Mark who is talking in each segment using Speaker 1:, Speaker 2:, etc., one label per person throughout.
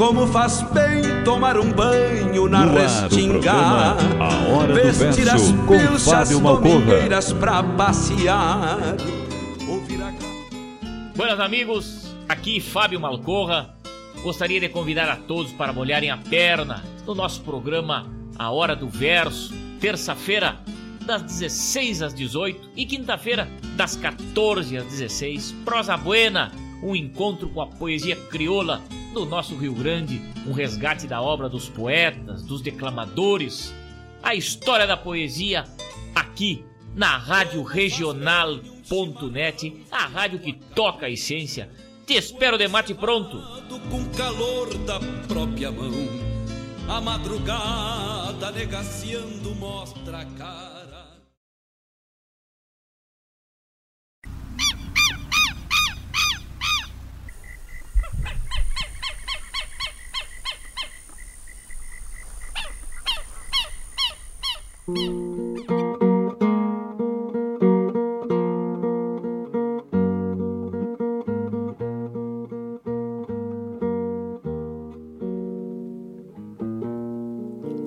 Speaker 1: Como faz bem tomar um banho na
Speaker 2: No
Speaker 1: restinga,
Speaker 2: programa A Hora do
Speaker 1: vestir as pilchas domingueiras pra passear. Ouvir a...
Speaker 3: Buenas amigos, aqui Fábio Malcorra. Gostaria de convidar a todos para molharem a perna no nosso programa A Hora do Verso, terça-feira das 16 às 18 e quinta-feira das 14 às 16. Prosa Buena, um encontro com a poesia crioula do nosso Rio Grande, um resgate da obra dos poetas, dos declamadores, a história da poesia aqui na Rádio Regional.net, a rádio que toca a essência. Te espero de mate pronto.
Speaker 1: com calor da própria mão. A madrugada negaciando mostra a cara.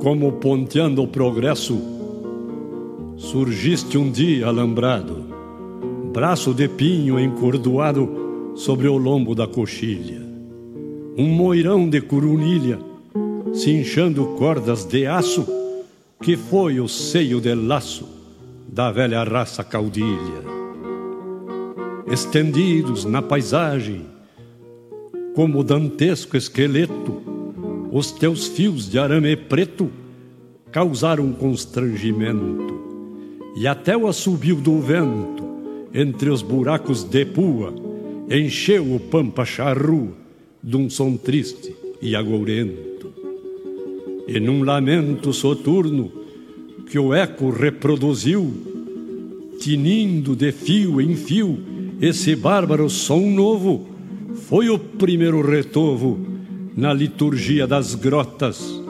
Speaker 4: Como ponteando o progresso, surgiste um dia alambrado, braço de pinho encordoado sobre o lombo da coxilha, um moirão de curunilha, cinchando cordas de aço, que foi o seio de laço da velha raça caudilha. Estendidos na paisagem, como dantesco esqueleto, os teus fios de arame preto causaram constrangimento, e até o assobio do vento, entre os buracos de pua, encheu o pampa charrua de um som triste e agourento. E num lamento soturno que o eco reproduziu, tinindo de fio em fio esse bárbaro som novo, foi o primeiro retovo na liturgia das grotas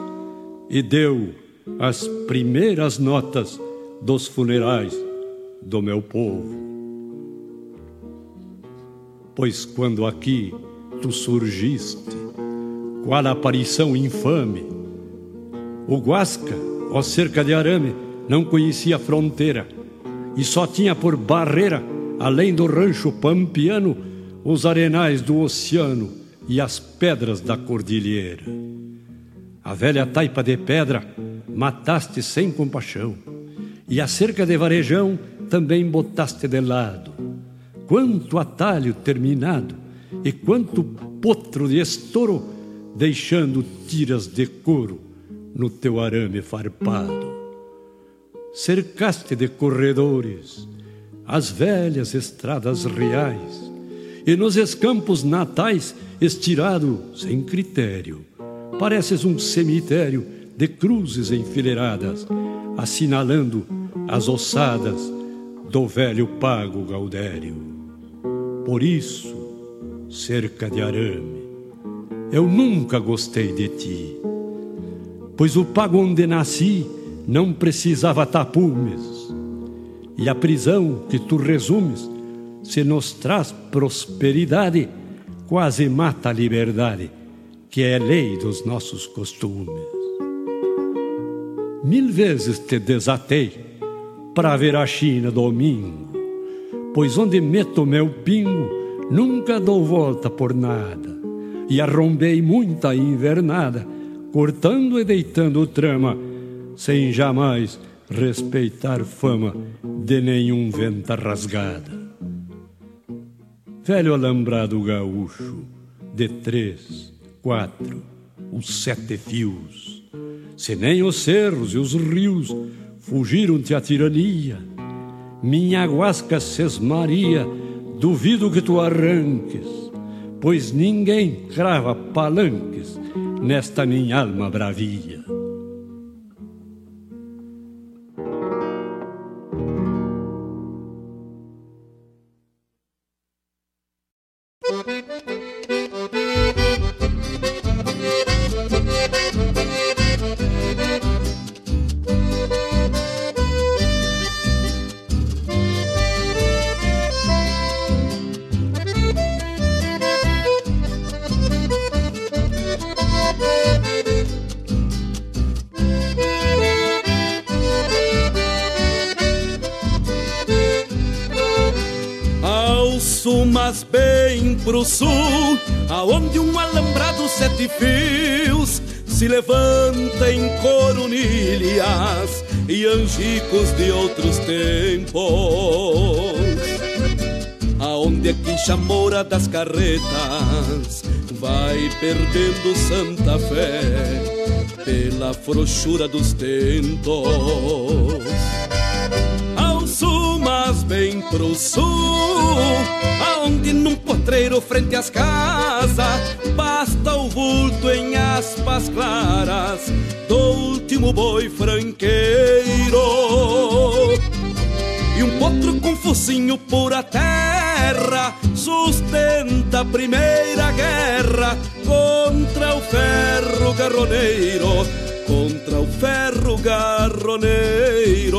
Speaker 4: e deu as primeiras notas dos funerais do meu povo. Pois quando aqui tu surgiste, qual aparição infame, o Guasca, ó cerca de arame, não conhecia fronteira e só tinha por barreira, além do rancho pampiano, os arenais do oceano e as pedras da cordilheira. A velha taipa de pedra mataste sem compaixão, e a cerca de varejão também botaste de lado. Quanto atalho terminado e quanto potro de estouro, deixando tiras de couro no teu arame farpado. Cercaste de corredores as velhas estradas reais, e nos escampos natais, estirado sem critério, pareces um cemitério de cruzes enfileiradas, assinalando as ossadas do velho pago Gaudério. Por isso, cerca de arame, eu nunca gostei de ti, pois o pago onde nasci não precisava tapumes, e a prisão que tu resumes, se nos traz prosperidade, quase mata a liberdade, que é lei dos nossos costumes. Mil vezes te desatei para ver a China domingo, pois onde meto meu pingo, nunca dou volta por nada, e arrombei muita invernada cortando e deitando trama, sem jamais respeitar fama de nenhum venta rasgada. Velho alambrado gaúcho, de três, quatro, os sete fios, se nem os cerros e os rios fugiram-te a tirania, minha guasca se esmaria, duvido que tu arranques, pois ninguém crava palanques nesta minha alma bravia.
Speaker 1: Angicos de outros tempos. Aonde a quincha moura das carretas vai perdendo santa fé pela frouxura dos tentos. Ao sul, mas bem pro sul, aonde num potreiro frente às casas Basta o vulto em aspas claras Do último boi franqueiro E um potro com focinho por a terra Sustenta a primeira guerra Contra o ferro garroneiro Contra o ferro garroneiro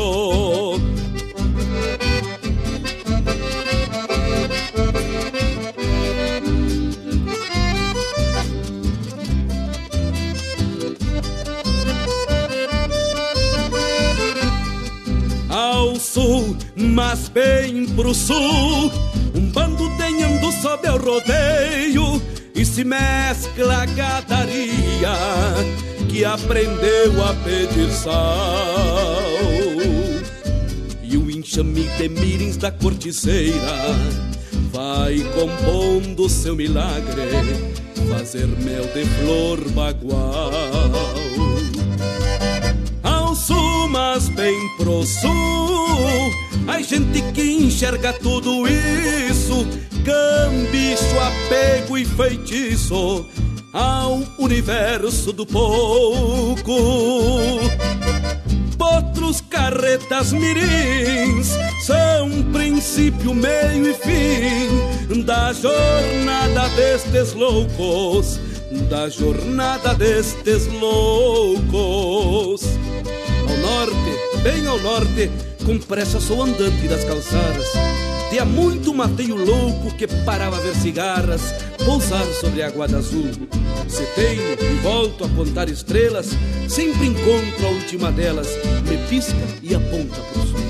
Speaker 1: mas bem pro sul, um bando denhando sob o rodeio e se mescla a gadaria que aprendeu a pedir sal. E o enxame de mirins da corticeira vai compondo seu milagre, fazer mel de flor bagual. Ao sul, mas bem pro sul, a gente que enxerga tudo isso, cambicho, apego e feitiço ao universo do pouco. Potros, carretas, mirins são princípio, meio e fim da jornada destes loucos, da jornada destes loucos. Ao norte, bem ao norte, com pressa sou andante das calçadas. Dia muito matei o louco que parava a ver cigarras pousar sobre a aguada azul. Se tenho e volto a contar estrelas, sempre encontro a última delas, me pisca e aponta pro sul.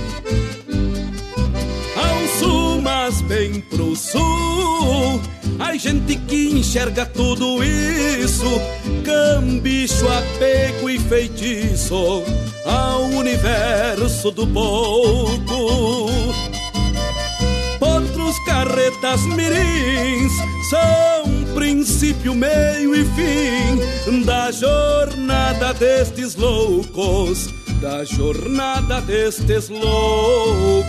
Speaker 1: Ao sul, mas bem pro sul, a gente que enxerga tudo isso, cambicho, apego e feitiço ao universo do pouco. Potros, carretas, mirins são princípio, meio e fim da jornada destes loucos, da jornada destes loucos.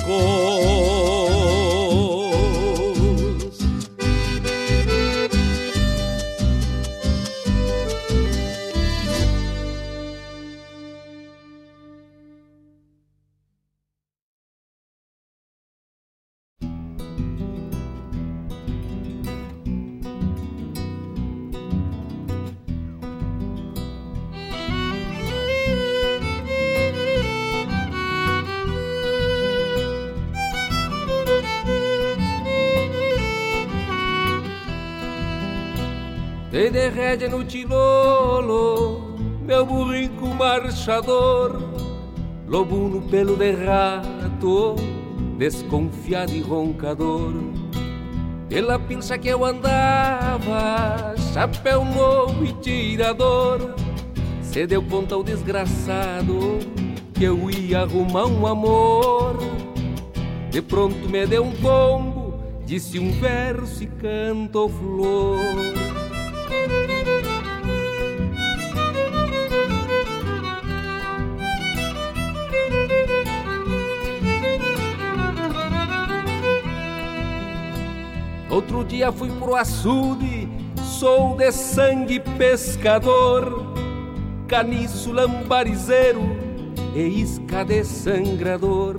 Speaker 2: Rédea no tilolo, meu burrico marchador, lobo no pelo de rato, desconfiado e roncador. Pela pinça que eu andava, chapéu novo e tirador, se deu conta o desgraçado que eu ia arrumar um amor. De pronto me deu um tombo, disse um verso e cantou flor. Outro dia fui pro açude, sou de sangue pescador, caniço lambarizeiro e isca de sangrador.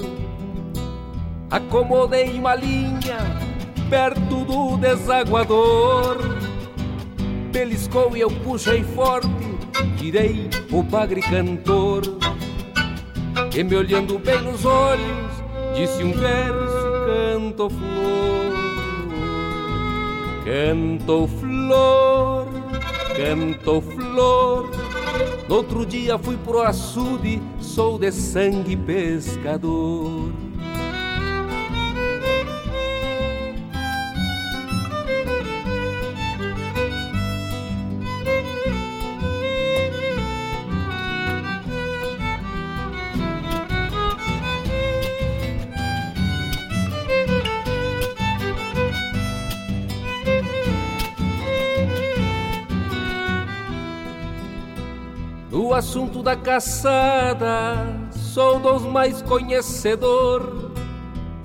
Speaker 2: Acomodei uma linha perto do desaguador, beliscou e eu puxei forte, tirei o bagre cantor. E me olhando bem nos olhos, disse um verso, canto flor. Canto flor, canto flor. No outro dia fui pro açude, sou de sangue pescador. Da caçada, sou dos mais conhecedor.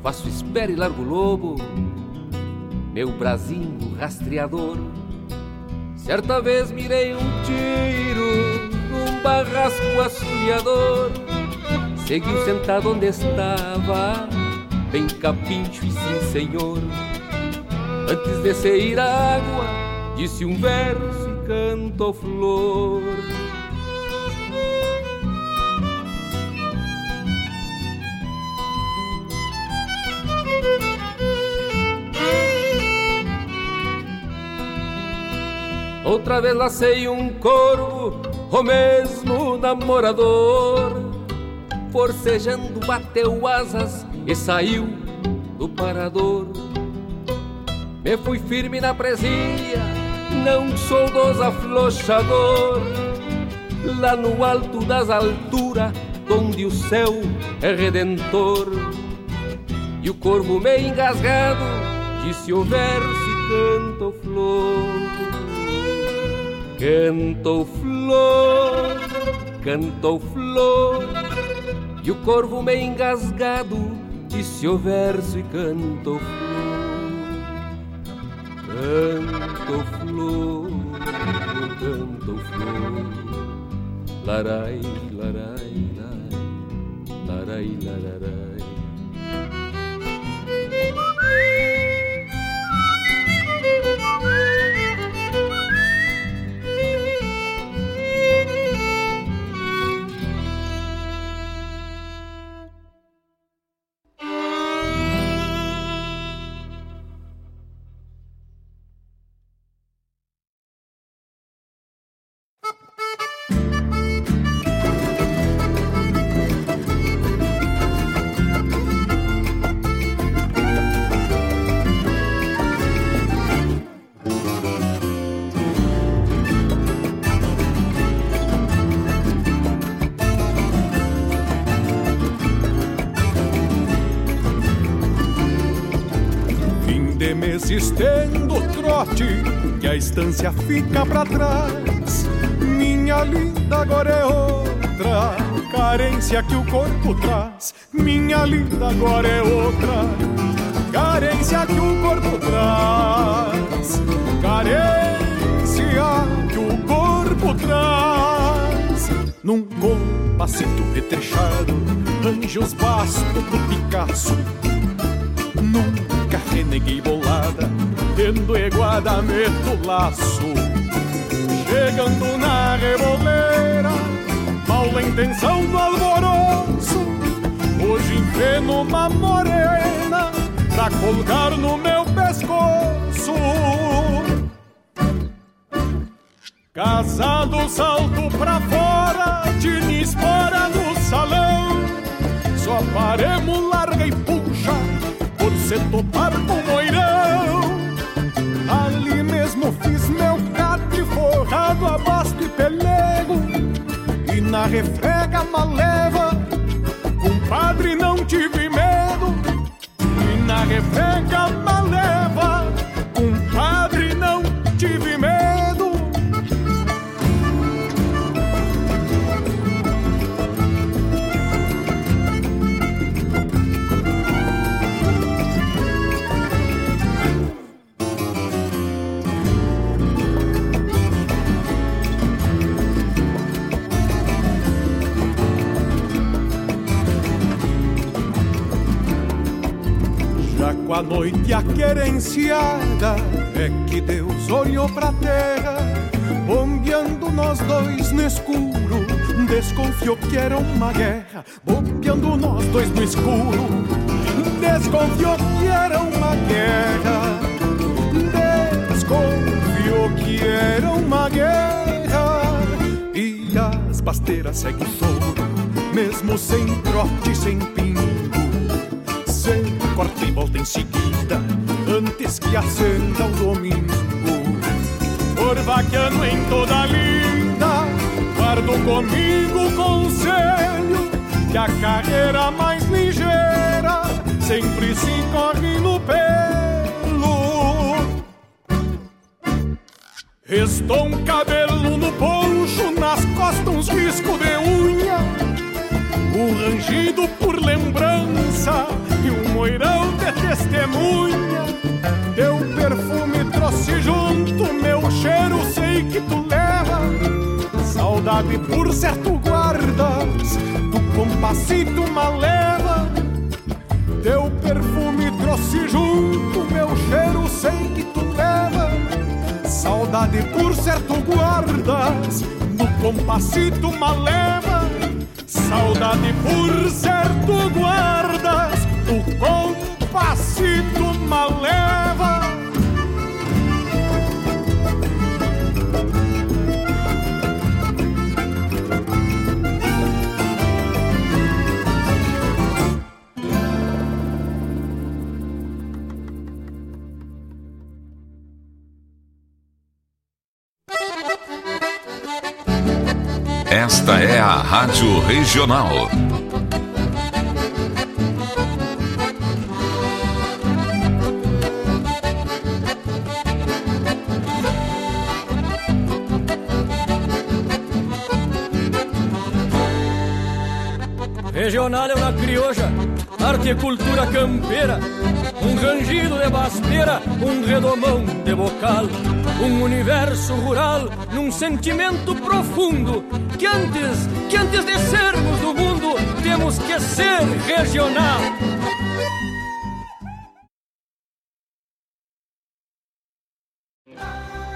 Speaker 2: Faço espera e largo lobo, meu brasinho rastreador. Certa vez mirei um tiro num barrasco assoviador. Seguiu sentado onde estava, bem capincho e sim senhor. Antes de sair água, disse um verso e cantou flor. Outra vez lacei um corvo, o mesmo namorador. Forcejando bateu asas e saiu do parador. Me fui firme na presilha, não sou dos aflochador. Lá no alto das alturas, onde o céu é redentor. E o corvo meio engasgado, disse o verso e canto flor. Cantou flor, cantou flor, e o corvo meio engasgado disse o verso e cantou flor. Cantou flor, cantou flor, larai, larai, larai, larai, larai.
Speaker 5: Que a estância fica pra trás. Minha linda agora é outra, carência que o corpo traz. Minha linda agora é outra, carência que o corpo traz. Carência que o corpo traz. Num compassito retrechado, anjos basto do Picasso. Nunca reneguei bolada, tendo iguada meto laço. Chegando na reboleira, mal intenção do alvoroço. Hoje enfreno uma morena pra colgar no meu pescoço. Casado, salto pra fora, de espora na refrega maleva, compadre não tive medo. E na refrega noite aquerenciada é que Deus olhou pra terra, bombeando nós dois no escuro. Desconfiou que era uma guerra, bombeando nós dois no escuro. Desconfiou que era uma guerra, desconfiou que era uma guerra. E as pasteiras seguem fogo, mesmo sem trote, sem pingo. Volta em seguida, antes que acenda o domingo. Por vaqueano em toda linda, guardo comigo o conselho que a carreira mais ligeira sempre se corre no pelo. Restou um cabelo no poncho, nas costas uns riscos de unha. O rangido por lembrança e um moirão de testemunha. Teu perfume trouxe junto, meu cheiro sei que tu leva. Saudade por certo guardas, do compassito maleva. Teu perfume trouxe junto, meu cheiro sei que tu leva. Saudade por certo guardas, do compassito maleva. Saudade por certo guardas, do compassito maleva.
Speaker 6: Esta é a Rádio Regional.
Speaker 7: Regional é uma crioja, arte e cultura campeira, um rangido de basteira, um redomão de bocal, um universo rural num sentimento profundo que antes, que antes de sermos do mundo, temos que ser regional.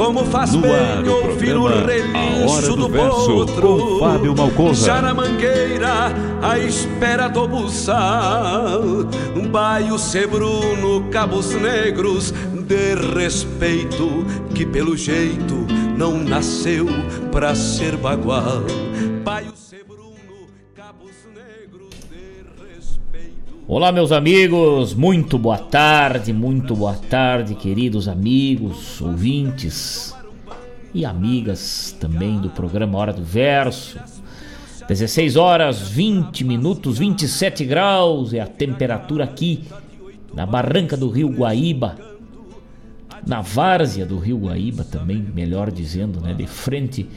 Speaker 1: Como faz
Speaker 8: No
Speaker 1: bem ouvir o relincho do,
Speaker 8: do
Speaker 1: potro
Speaker 8: Fábio Malcorra.
Speaker 1: Já na mangueira, à espera do buçal Um baio sebruno, cabos negros De respeito Que pelo jeito não nasceu pra ser bagual
Speaker 3: Olá, meus amigos, muito boa tarde, muito boa tarde, queridos amigos, ouvintes e amigas também do programa Hora do Verso. 16 horas 20 minutos, 27 graus é a temperatura aqui na barranca do Rio Guaíba, na várzea do Rio Guaíba também, melhor dizendo, né, de frente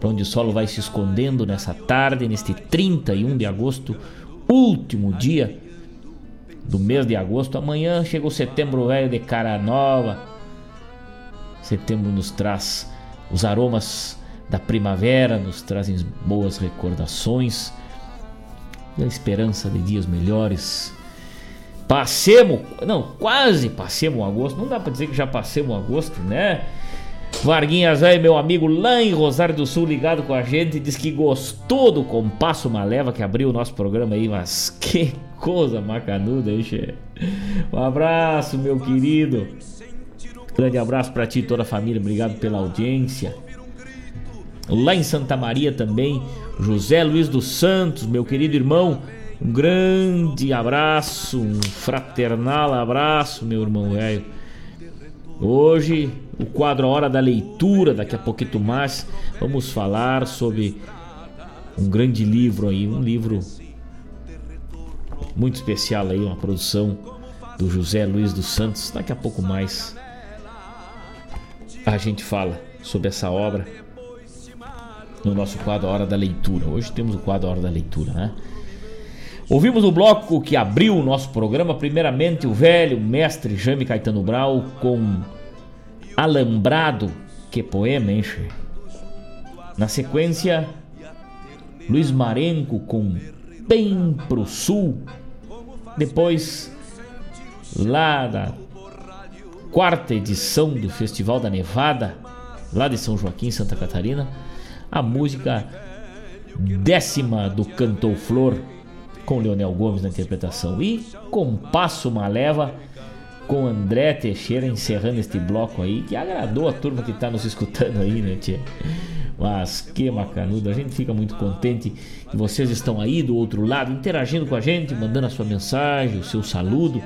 Speaker 3: para onde o solo vai se escondendo nessa tarde, neste 31 de agosto, último dia do mês de agosto. Amanhã chega o setembro velho de cara nova. Setembro nos traz os aromas da primavera, nos trazem boas recordações e a esperança de dias melhores. Passemos, não, quase passemos agosto. Não dá para dizer que já passemos agosto, né? Varguinhas aí, meu amigo lá em Rosário do Sul, ligado com a gente, diz que gostou do Compasso Maleva que abriu o nosso programa aí, mas que coisa macanuda aí, che. Um abraço, meu querido. Grande abraço para ti e toda a família, obrigado pela audiência. Lá em Santa Maria também, José Luiz dos Santos, meu querido irmão, um grande abraço, um fraternal abraço, meu irmão velho. Hoje o quadro A Hora da Leitura, daqui a pouquinho mais, vamos falar sobre um grande livro aí, um livro muito especial aí, uma produção do José Luiz dos Santos. Daqui a pouco mais a gente fala sobre essa obra no nosso quadro Hora da Leitura. Hoje temos o quadro Hora da Leitura, né? Ouvimos o bloco que abriu o nosso programa, primeiramente o velho mestre Jaime Caetano Brau com Alambrado, que poema, hein? Na sequência, Luiz Marenco com Bem Pro Sul. Depois, lá da quarta edição do Festival da Nevada, lá de São Joaquim, Santa Catarina, a música décima do Cantou Flor, com Leonel Gomes na interpretação. E Compasso Maleva com André Teixeira encerrando este bloco aí, que agradou a turma que está nos escutando aí, né, tia? Mas que macanudo, a gente fica muito contente que vocês estão aí do outro lado, interagindo com a gente, mandando a sua mensagem, o seu saludo,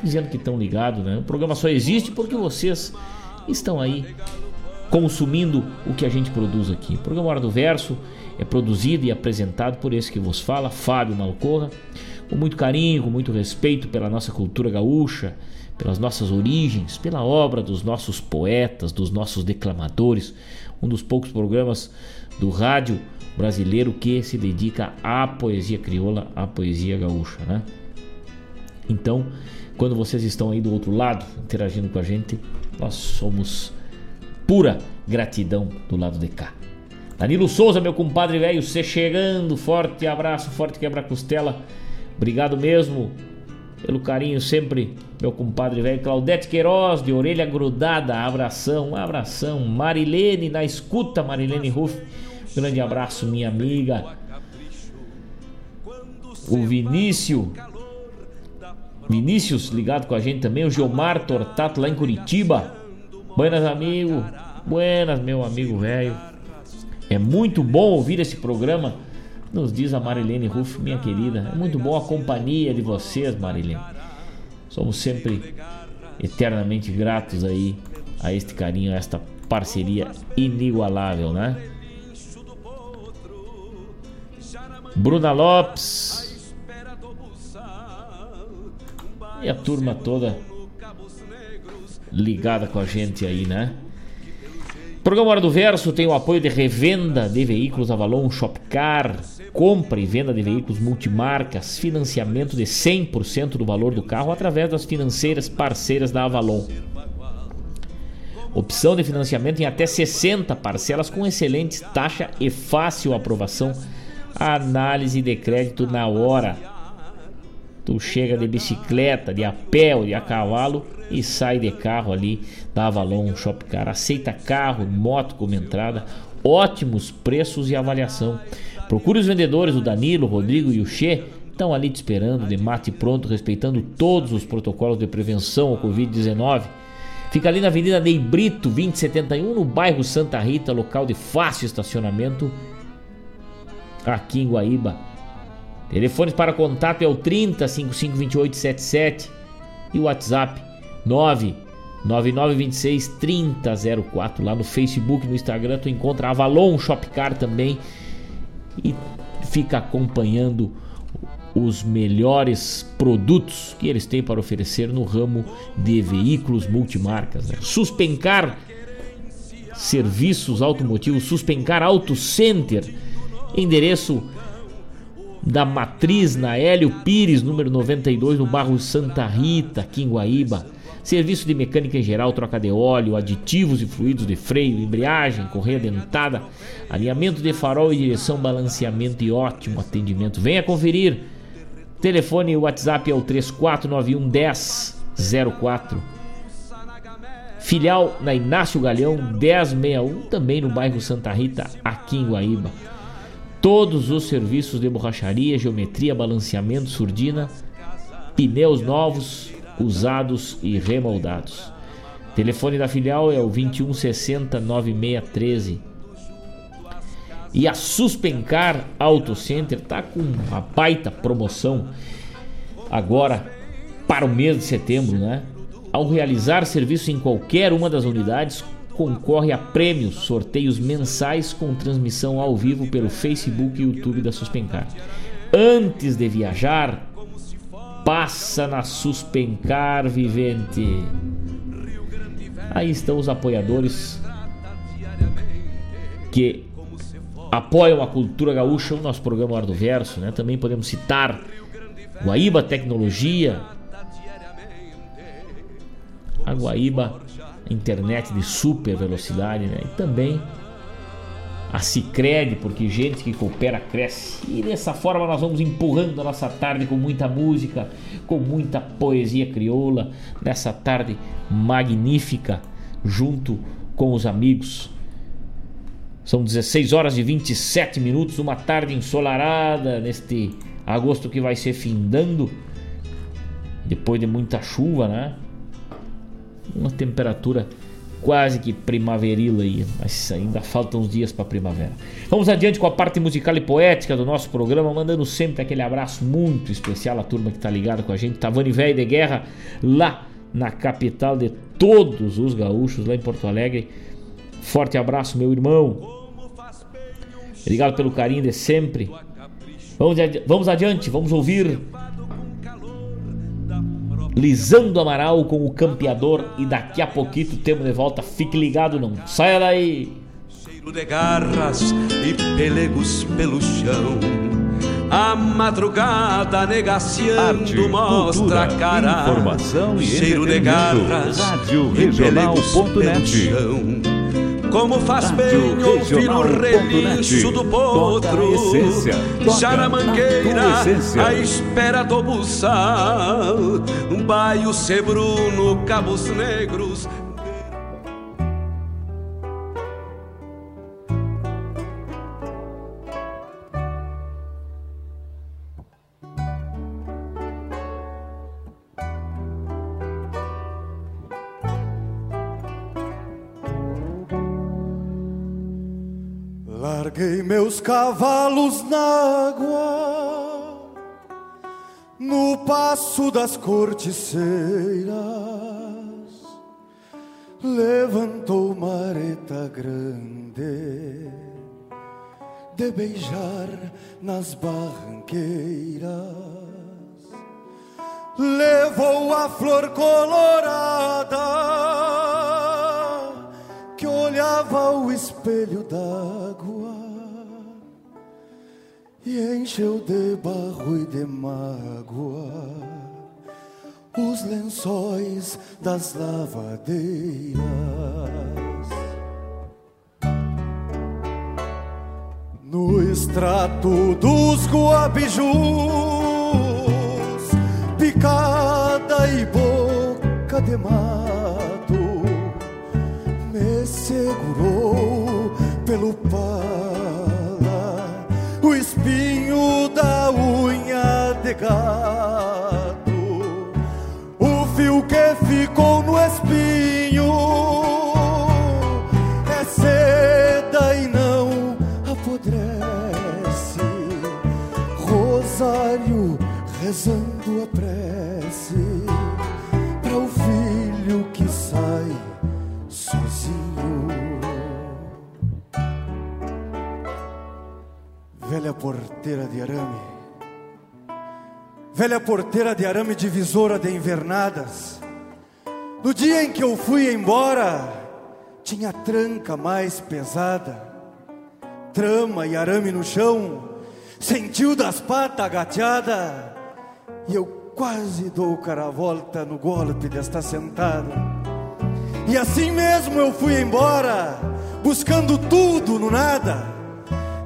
Speaker 3: dizendo que estão ligados, né? O programa só existe porque vocês estão aí consumindo o que a gente produz aqui. O programa Hora do Verso é produzido e apresentado por esse que vos fala, Fábio Malcorra, com muito carinho, com muito respeito pela nossa cultura gaúcha, pelas nossas origens, pela obra dos nossos poetas, dos nossos declamadores, um dos poucos programas do rádio brasileiro que se dedica à poesia crioula, à poesia gaúcha, né? Então, quando vocês estão aí do outro lado interagindo com a gente, nós somos pura gratidão do lado de cá. Danilo Souza, meu compadre velho, você chegando, forte abraço, forte quebra-costela. Obrigado mesmo pelo carinho sempre, meu compadre velho Claudete Queiroz, de orelha grudada, abração, abração. Marilene, na escuta, Marilene Ruff, grande abraço, minha amiga. O Vinícius, Vinícius ligado com a gente também, o Gilmar Tortato lá em Curitiba. Buenas, amigo, buenas, meu amigo velho. É muito bom ouvir esse programa nos diz a Marilene Ruff, minha querida. É muito boa a companhia de vocês, Marilene. Somos sempre eternamente gratos aí a este carinho, a esta parceria inigualável, né? Bruna Lopes e a turma toda ligada com a gente aí, né? Programa Hora do Verso tem o apoio de revenda de veículos Avalon Shopcar, compra e venda de veículos multimarcas, financiamento de 100% do valor do carro através das financeiras parceiras da Avalon. Opção de financiamento em até 60 parcelas com excelente taxa e fácil aprovação. Análise de crédito na hora. Tu chega de bicicleta, de a pé ou de a cavalo e sai de carro ali da Avalon Shopcar. Aceita carro, moto como entrada, ótimos preços e avaliação. Procure os vendedores, o Danilo, o Rodrigo e o Che, estão ali te esperando, de mate pronto, respeitando todos os protocolos de prevenção ao Covid-19. Fica ali na Avenida Ney Brito, 2071, no bairro Santa Rita, local de fácil estacionamento, aqui em Guaíba. Telefones para contato é o 30 552877 e o WhatsApp 9 9926 3004. Lá no Facebook, no Instagram, tu encontra Avalon Shopcar também e fica acompanhando os melhores produtos que eles têm para oferecer no ramo de veículos multimarcas. Né? Suspencar serviços automotivos, Suspencar Auto Center, endereço da Matriz na Hélio Pires, número 92, no bairro Santa Rita, aqui em Guaíba. Serviço de mecânica em geral, troca de óleo, aditivos e fluidos de freio, embreagem, correia dentada, alinhamento de farol e direção, balanceamento e ótimo atendimento. Venha conferir. Telefone e WhatsApp é o 3491 10 04. Filial na Inácio Galhão 1061, também no bairro Santa Rita, aqui em Guaíba. Todos os serviços de borracharia, geometria, balanceamento, surdina, pneus novos, usados e remoldados. Telefone da filial é o 2160 9613. E a Suspencar Auto Center tá com uma baita promoção agora para o mês de setembro, né? Ao realizar serviço em qualquer uma das unidades, concorre a prêmios, sorteios mensais com transmissão ao vivo pelo Facebook e YouTube da Suspencar. Antes de viajar, passa na Suspencar Vivente. Aí estão os apoiadores que apoiam a cultura gaúcha, o nosso programa Ar do Verso, né? Também podemos citar Guaíba Tecnologia, a Guaíba internet de super velocidade, né? E também a Cicred, porque gente que coopera cresce. E dessa forma nós vamos empurrando a nossa tarde com muita música, com muita poesia crioula, nessa tarde magnífica, junto com os amigos. São 16 horas e 27 minutos, uma tarde ensolarada neste agosto que vai ser findando, depois de muita chuva, né? Uma temperatura quase que primaveril aí, mas ainda faltam uns dias para primavera. Vamos adiante com a parte musical e poética do nosso programa, mandando sempre aquele abraço muito especial à turma que está ligada com a gente, Tavani Velho de Guerra, lá na capital de todos os gaúchos, lá em Porto Alegre. Forte abraço, meu irmão. Obrigado pelo carinho de sempre. Vamos, adi vamos adiante, vamos ouvir Lisando Amaral com o campeador e daqui a pouquinho temos de volta. Fique ligado, não saia daí.
Speaker 1: Cheiro de garras e pelegos pelo chão. A madrugada negaciando Arte, mostra cultura, a cara.
Speaker 6: Informação e
Speaker 1: Cheiro de garras
Speaker 6: Rádio e pelegos pelo chão
Speaker 1: como faz bem ouvir o relincho do potro Já na mangueira à espera do buçal. Um baio sebruno, cabos negros
Speaker 8: Larguei meus cavalos na água, no passo das corticeiras, levantou mareta grande de beijar nas barranqueiras, levou a flor colorada que olhava o espelho d'água e encheu de barro e de mágoa os lençóis das lavadeiras. No extrato dos guabijus, picada e boca de mato, me segurou pelo o fio que ficou no espinho é seda e não apodrece, rosa prece para o filho que sai sozinho. Velha porteira de arame, velha porteira de arame divisora de invernadas. No dia em que eu fui embora, tinha tranca mais pesada, trama e arame no chão, sentiu das patas agateada, e eu quase dou cara volta no golpe desta sentada. E assim mesmo eu fui embora, buscando tudo no nada.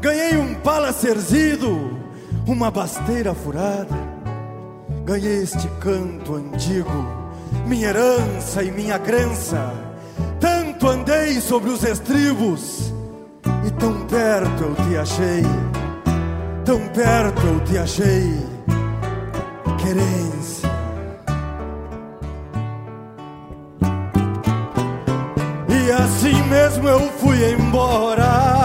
Speaker 8: Ganhei um pala cerzido, uma basteira furada. Ganhei este canto antigo minha herança e minha crença. Tanto andei sobre os estribos, e tão perto eu te achei, tão perto eu te achei, querência. E assim mesmo eu fui embora,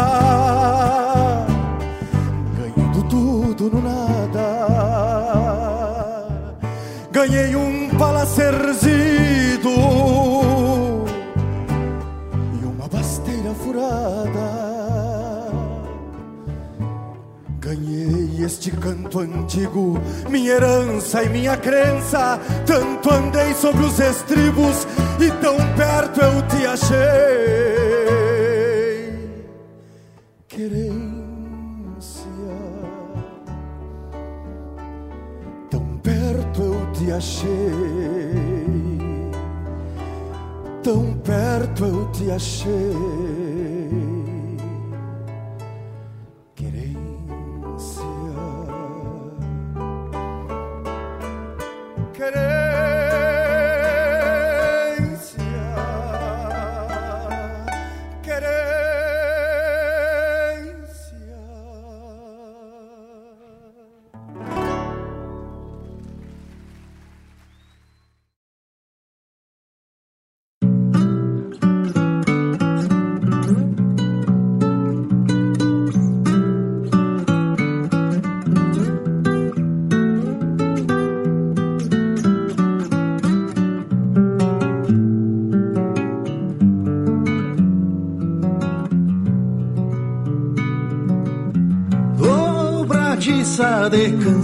Speaker 8: este canto antigo, minha herança e minha crença. Tanto andei sobre os estribos e tão perto eu te achei. Querência, tão perto eu te achei. Tão perto eu te achei.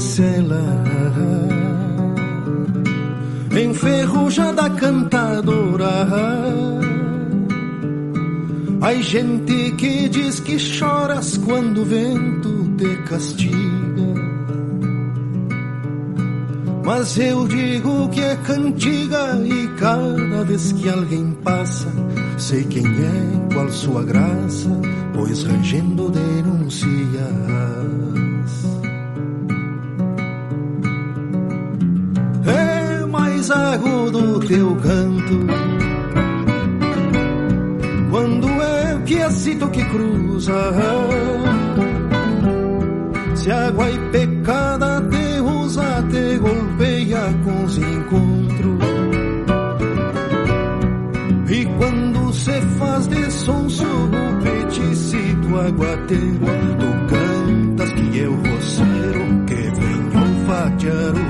Speaker 9: Cancela Enferrujada cantadora. Ai gente que diz que choras quando o vento te castiga. Mas eu digo que é cantiga e cada vez que alguém passa Sei quem é, qual sua graça, pois rangendo denuncias. Teu canto, quando é piecito que cruza. Se água e pecada te usa, te golpeia com os encontros. E quando se faz de sonso o peticito aguateiro, tu cantas que é o roceiro que venho fatiar o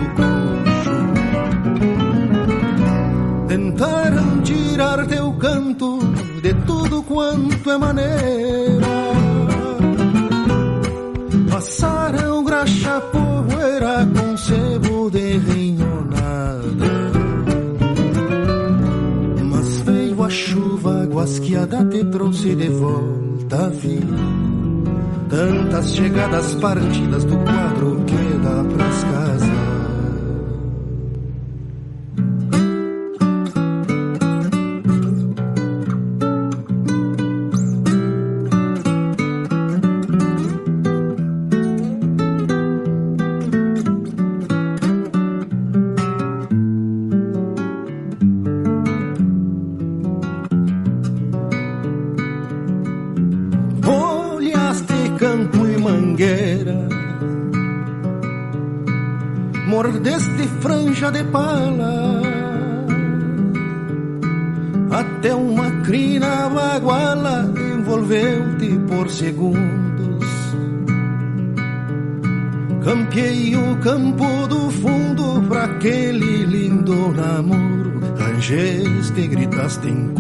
Speaker 9: canto de tudo quanto é maneira. Passaram graxa poeira com sebo de rinhonada. Mas veio a chuva guasqueada te trouxe de volta a vida. Tantas chegadas partidas do quadro que dá pras e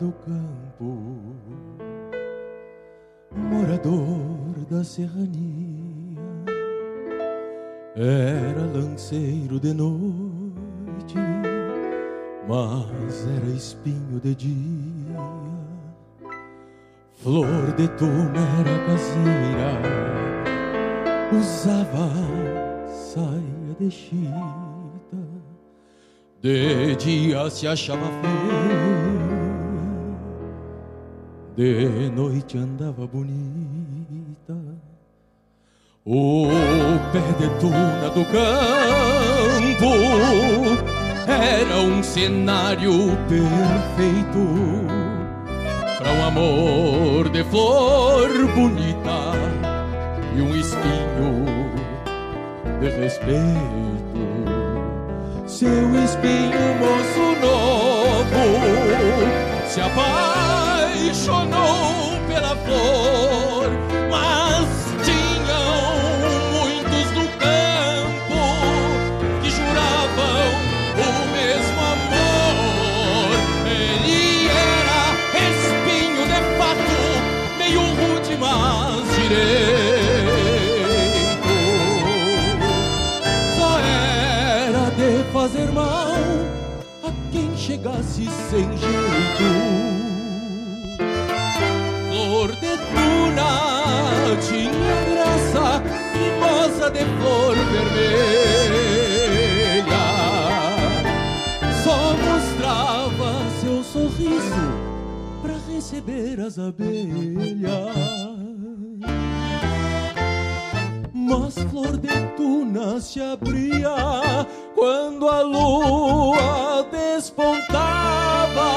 Speaker 10: do
Speaker 11: campo, morador da serrania, era lanceiro de noite, mas era espinho de dia. Flor de tuna era caseira, usava saia de chita. De dia se achava feio, de noite andava bonita. O pé de tuna do campo era um cenário perfeito para um amor de flor bonita e um espinho de respeito seu espinho moço novo se apaixonou pela flor, mas tinham muitos no campo que juravam o mesmo amor. Ele era espinho de fato, meio rude, mas direito. Só era de fazer mal a quem chegasse sem jeito. Tinha graça e moça de flor vermelha. Só mostrava seu sorriso para receber as abelhas. Mas flor de tuna se abria quando a lua despontava,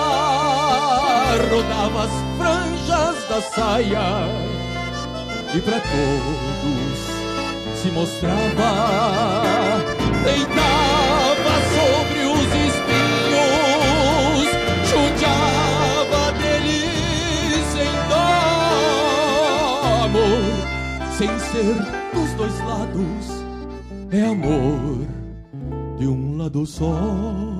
Speaker 11: rodava as franjas da saia e para todos se mostrava, deitava sobre os espinhos, judiava deles sem dó, amor, sem ser dos dois lados, é amor de um lado só.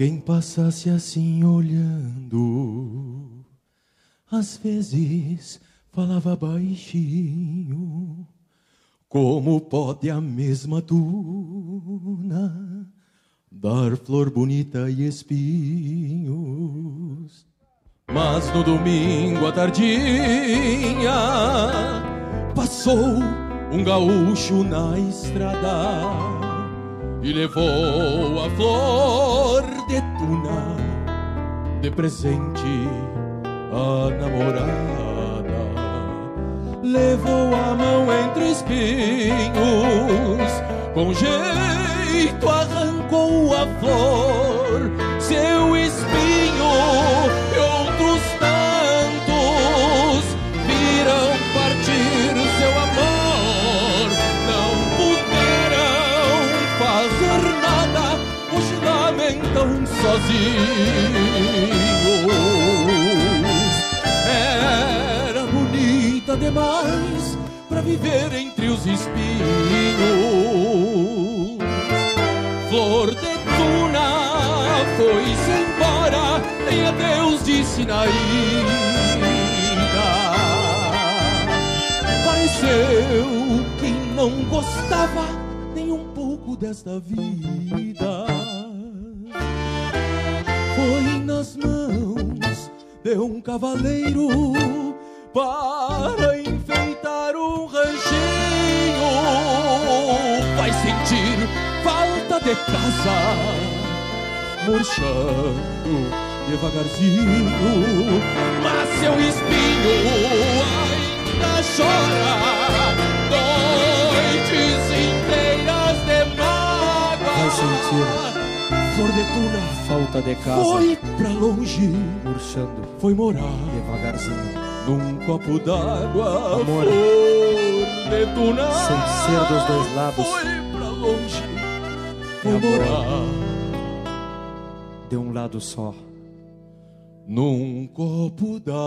Speaker 11: Quem passasse assim olhando, às vezes falava baixinho, como pode a mesma tuna dar flor bonita e espinhos. Mas no domingo à tardinha passou um gaúcho na estrada e levou a flor de tuna de presente à namorada. Levou a mão entre espinhos, com jeito arrancou a flor, seu espinho demais para viver entre os espinhos. Flor de tuna foi-se embora, nem adeus disse na ida. Pareceu que não gostava nem um pouco desta vida. Foi nas mãos de um cavaleiro para enfeitar um ranchinho. Vai sentir falta de casa, murchando devagarzinho, mas seu espinho ainda chora. Noites inteiras de mágoa.
Speaker 8: Vai sentir
Speaker 11: Flor de tuna
Speaker 8: falta de casa,
Speaker 11: foi pra longe,
Speaker 8: murchando
Speaker 11: foi morar
Speaker 8: devagarzinho.
Speaker 11: Num copo d'água.
Speaker 8: Amor.
Speaker 11: Tuna
Speaker 8: Sem ser dos dois lados.
Speaker 11: Foi pra longe, foi
Speaker 8: amor.
Speaker 11: morar
Speaker 8: De um lado só.
Speaker 11: num copo d'água.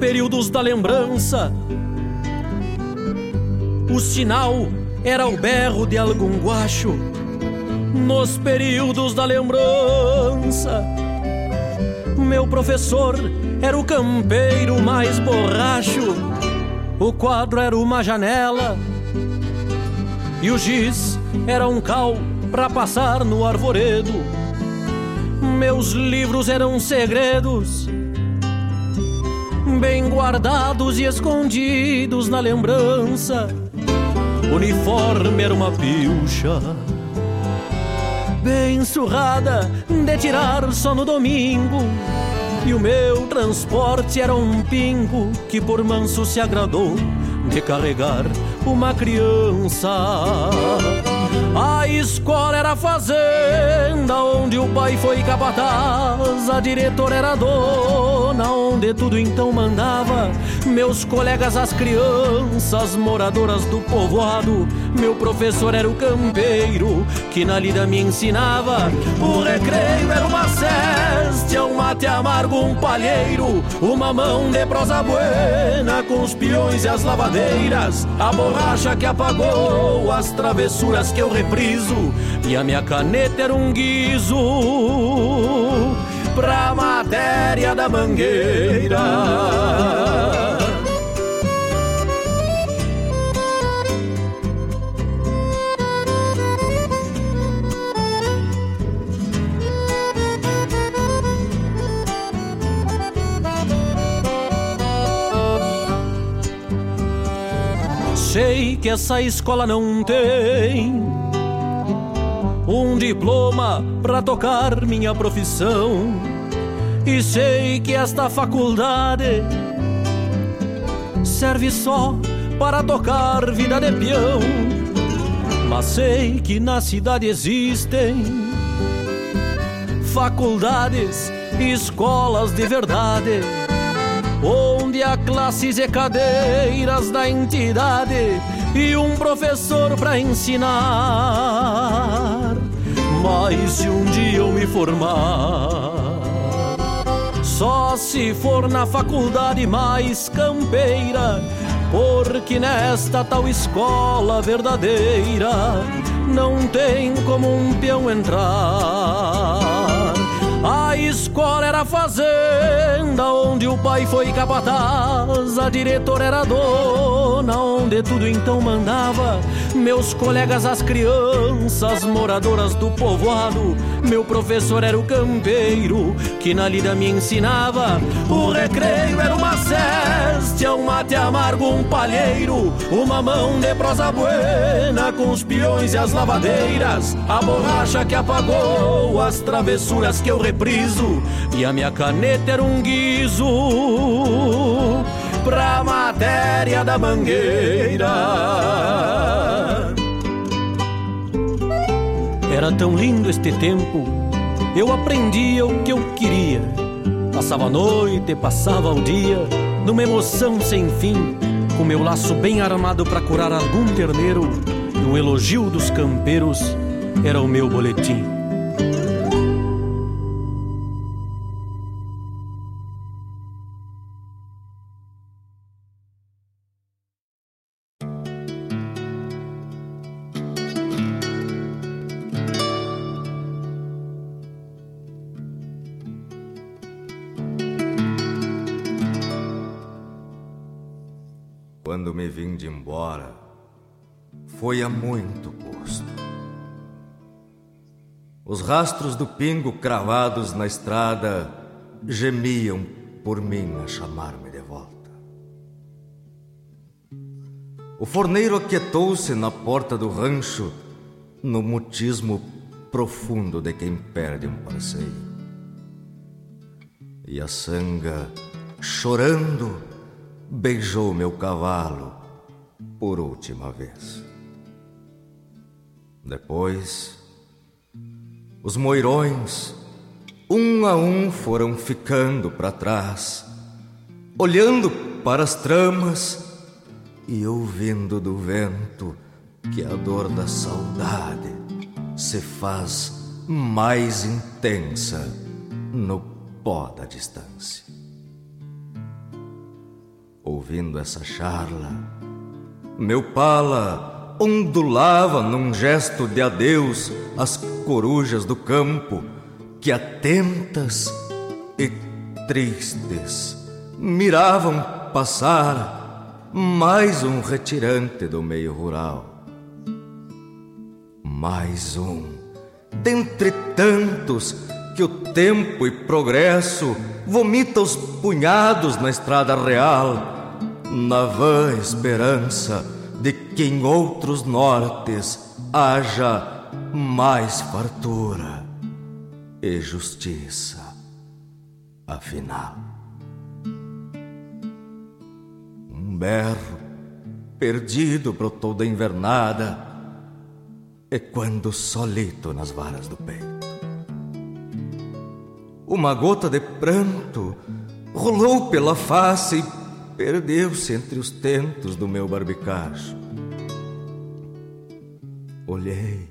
Speaker 7: Períodos da lembrança. O sinal era o berro de algum guacho, nos períodos da lembrança. Meu professor era o campeiro mais borracho, o quadro era uma janela e o giz era um cal para passar no arvoredo. Meus livros eram segredos, bem guardados e escondidos na lembrança. Uniforme era uma pilcha, bem surrada de tirar só no domingo. E o meu transporte era um pingo que por manso se agradou de carregar uma criança. A escola era a fazenda onde o pai foi capataz, a diretora era a onde tudo então mandava. Meus colegas, as crianças moradoras do povoado, meu professor era o campeiro que na lida me ensinava. O recreio era uma cesta, um mate amargo, um palheiro, uma mão de prosa buena com os peões e as lavadeiras, a borracha que apagou as travessuras que eu repriso e a minha caneta era um guizo pra matéria da mangueira. Sei que essa escola não tem um diploma para tocar minha profissão. E sei que esta faculdade serve só para tocar vida de peão. Mas sei que na cidade existem faculdades e escolas de verdade, onde há classes e cadeiras da entidade e um professor para ensinar. Mas se um dia eu me formar, só se for na faculdade mais campeira, porque nesta tal escola verdadeira não tem como um peão entrar. Escola era fazenda onde o pai foi capataz, a diretora era dona, onde tudo então mandava. Meus colegas, as crianças moradoras do povoado, meu professor era o campeiro que na lida me ensinava. O recreio era uma cesta, um mate amargo, um palheiro, uma mão de prosa buena com os peões e as lavadeiras, a borracha que apagou as travessuras que eu repriso e a minha caneta era um guizo pra matéria da mangueira. Era tão lindo este tempo, eu aprendia o que eu queria. Passava a noite, passava o dia, numa emoção sem fim, com meu laço bem armado para curar algum terneiro, e elogio dos campeiros era o meu boletim.
Speaker 12: Foi a muito custo. Os rastros do pingo cravados na estrada gemiam por mim a chamar-me de volta. O forneiro aquietou-se na porta do rancho, no mutismo profundo de quem perde um parceiro. E a sanga, chorando, beijou meu cavalo por última vez. Depois, os moirões, um a um, foram ficando para trás, olhando para as tramas e ouvindo do vento que a dor da saudade se faz mais intensa no pó da distância. ouvindo essa charla. Meu pala ondulava num gesto de adeus as corujas do campo que atentas e tristes miravam passar mais um retirante do meio rural. Mais um, dentre tantos que o tempo e progresso vomita os punhados na estrada real, na vã esperança de que em outros nortes haja mais fartura e justiça. Afinal, um berro perdido brotou da invernada, e quando solito nas varas do peito uma gota de pranto rolou pela face e perdeu-se entre os tentos do meu barbicacho. Olhei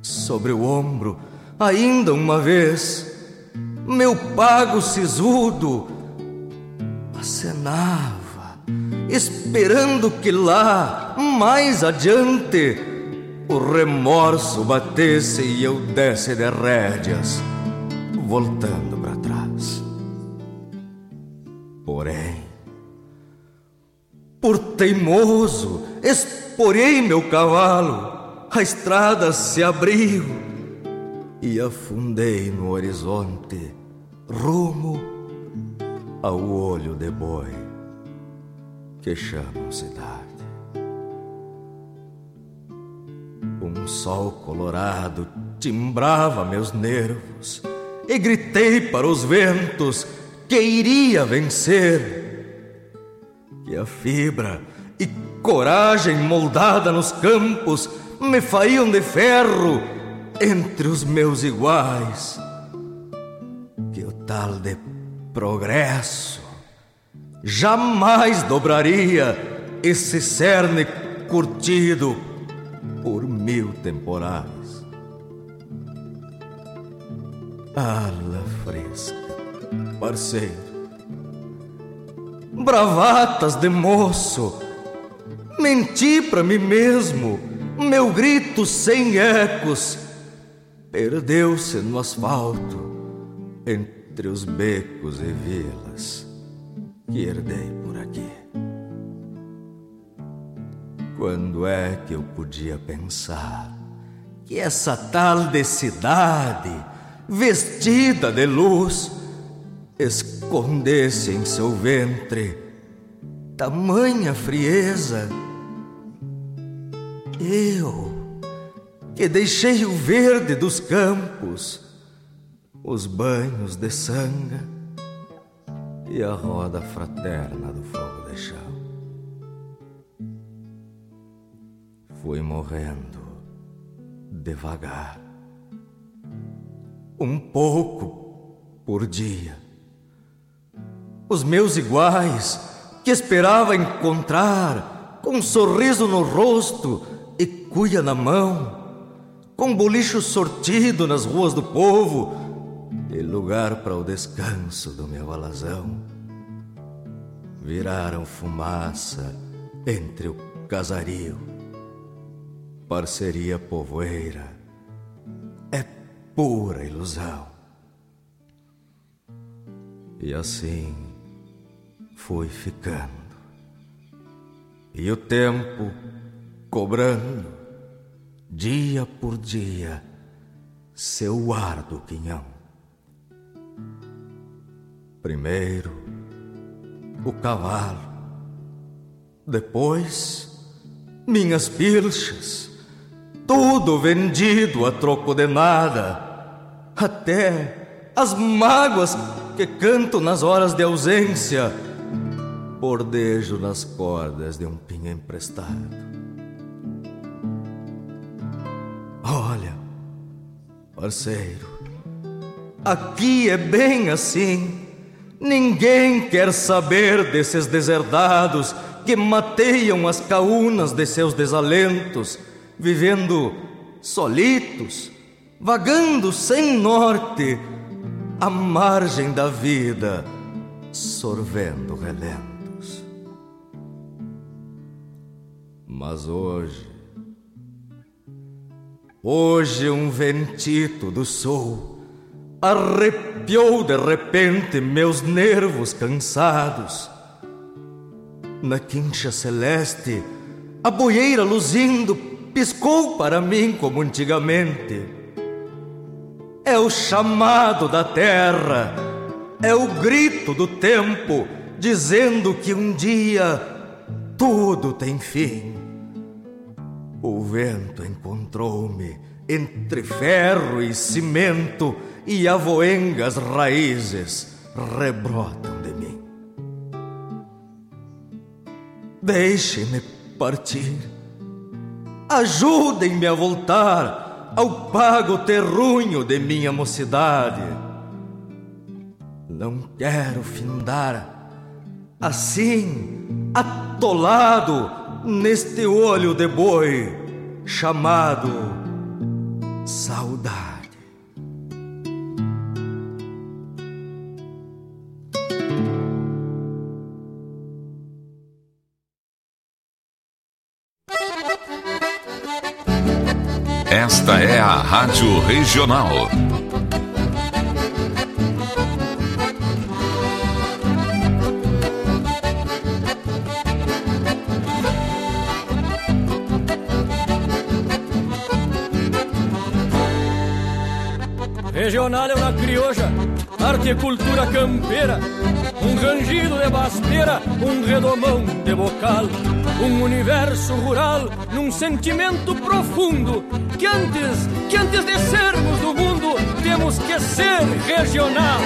Speaker 12: sobre o ombro ainda uma vez, meu pago sisudo acenava, esperando que lá, mais adiante, o remorso batesse e eu desse de rédeas voltando para teimoso, esporei meu cavalo, a estrada se abriu e afundei no horizonte, rumo ao olho de boi que chamam cidade. Um sol colorado timbrava meus nervos e gritei para os ventos que iria vencer. Que a fibra e coragem moldada nos campos me faziam de ferro entre os meus iguais. Que o tal de progresso jamais dobraria esse cerne curtido por mil temporais. Ala fresca, parceiro. Bravatas de moço. Menti para mim mesmo. Meu grito sem ecos perdeu-se no asfalto entre os becos e vilas que herdei por aqui. Quando é que eu podia pensar que essa tal de cidade vestida de luz, escondesse em seu ventre tamanha frieza. Eu, que deixei o verde dos campos, os banhos de sanga e a roda fraterna do fogo de chão. Fui morrendo devagar um pouco por dia. Os meus iguais, que esperava encontrar, com um sorriso no rosto e cuia na mão, com bolicho sortido nas ruas do povo e lugar para o descanso do meu alazão, viraram fumaça entre o casario, parceria povoeira pura ilusão. E assim fui ficando. E o tempo cobrando, dia por dia, seu ar do quinhão. Primeiro, o cavalo, depois, minhas pilchas, tudo vendido a troco de nada até as mágoas que canto nas horas de ausência, bordejo nas cordas de um pinho emprestado. Olha, parceiro, aqui é bem assim. Ninguém quer saber desses deserdados que mateiam as caunas de seus desalentos, vivendo solitos, vagando sem norte, à margem da vida, sorvendo relentos. Mas hoje, hoje um ventito do sul arrepiou de repente meus nervos cansados. Na quincha celeste, a boieira luzindo piscou para mim como antigamente. É o chamado da terra, é o grito do tempo dizendo que um dia tudo tem fim. O vento encontrou-me entre ferro e cimento e avoengas raízes rebrotam de mim. Deixe-me partir. Ajudem-me a voltar ao pago terrunho de minha mocidade. Não quero findar assim, atolado neste olho de boi chamado saudade.
Speaker 13: Esta é a Rádio Regional.
Speaker 7: Regional é uma crioja, arte e cultura campeira, um rangido de basteira, um redomão de bocal, um universo rural num sentimento profundo que antes, que antes de sermos do mundo, temos que ser regional.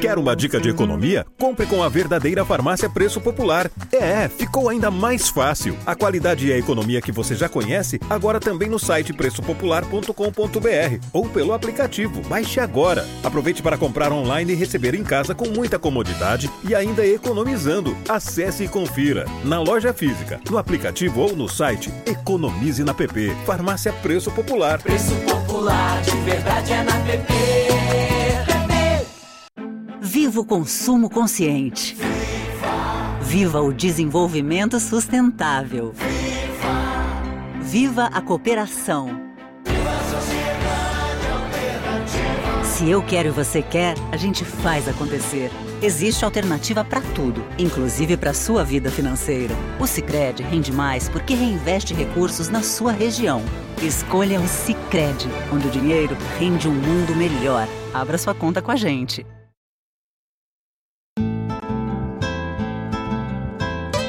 Speaker 14: Quer uma dica de economia? Compre com a verdadeira farmácia Preço Popular. É, ficou ainda mais fácil. A qualidade e a economia que você já conhece, agora também no site preçopopular.com.br ou pelo aplicativo. Baixe agora. Aproveite para comprar online e receber em casa com muita comodidade e ainda economizando. Acesse e confira. Na loja física, no aplicativo ou no site, economize na PP. Farmácia Preço Popular.
Speaker 15: Preço Popular, de verdade é na PP.
Speaker 16: Viva o consumo consciente. Viva! Viva o desenvolvimento sustentável. Viva! Viva a cooperação.
Speaker 15: Viva a sociedade alternativa.
Speaker 16: Se eu quero e você quer, a gente faz acontecer. Existe alternativa para tudo, inclusive para sua vida financeira. O Sicredi rende mais porque reinveste recursos na sua região. Escolha o Sicredi, onde o dinheiro rende um mundo melhor. Abra sua conta com a gente.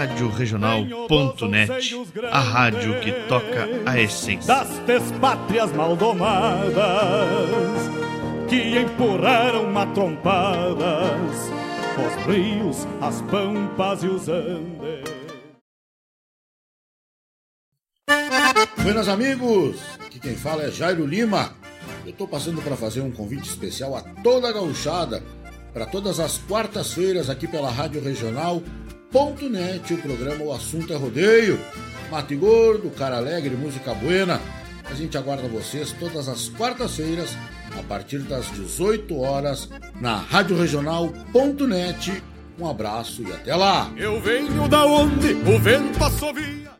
Speaker 17: Rádio Regional.net, a rádio que toca a essência
Speaker 5: das despátrias maldomadas que empurraram matrompadas os rios, as pampas e os andes.
Speaker 18: Buenas amigos, aqui quem fala é Jairo Lima. Eu estou passando para fazer um convite especial a toda a gauchada para todas as quartas-feiras aqui pela Rádio Regional Net, o programa O Assunto é Rodeio. Mate Gordo, Cara Alegre, Música Buena. A gente aguarda vocês todas as quartas-feiras, a partir das 18 horas, na Rádio Regional.net. Um abraço e até lá!
Speaker 5: Eu venho da onde o vento assovia.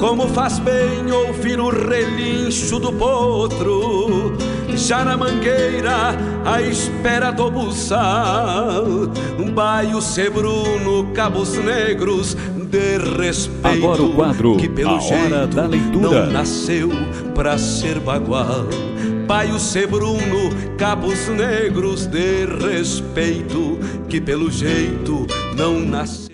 Speaker 1: Como faz bem ouvir o relincho do potro, já na mangueira, à espera do buçal. Um baio sebruno, cabos negros, de respeito.
Speaker 6: Agora o quadro
Speaker 1: que pelo
Speaker 6: A
Speaker 1: jeito
Speaker 6: Hora da Leitura.
Speaker 1: não nasceu pra ser bagual. Baio sebruno, cabos negros, de respeito, que pelo jeito não nasceu.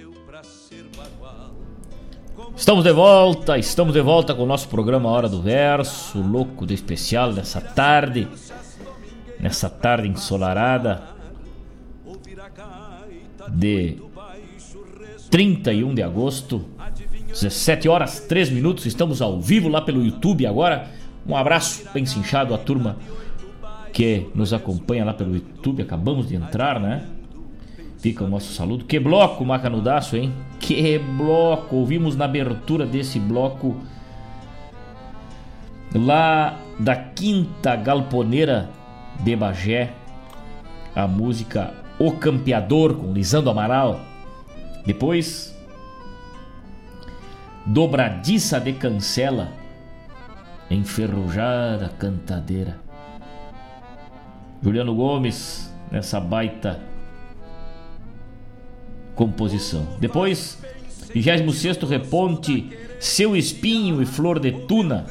Speaker 3: Estamos de volta, estamos de volta com o nosso programa Hora do Verso, louco de especial nessa tarde, nessa tarde ensolarada de 31 de agosto, 17 horas 3 minutos, estamos ao vivo lá pelo YouTube agora. Um abraço bem cinchado à turma que nos acompanha lá pelo YouTube, acabamos de entrar, né? Fica o nosso saludo. Que bloco, Macanudaço, hein? Que bloco! Ouvimos na abertura desse bloco lá da Quinta Galponeira de Bagé a música O Campeador com Lisandro Amaral. Depois Dobradiça de Cancela Enferrujada Cantadeira. Juliano Gomes nessa baita composição. Depois, 26 Reponte, Seu Espinho e Flor de Tuna,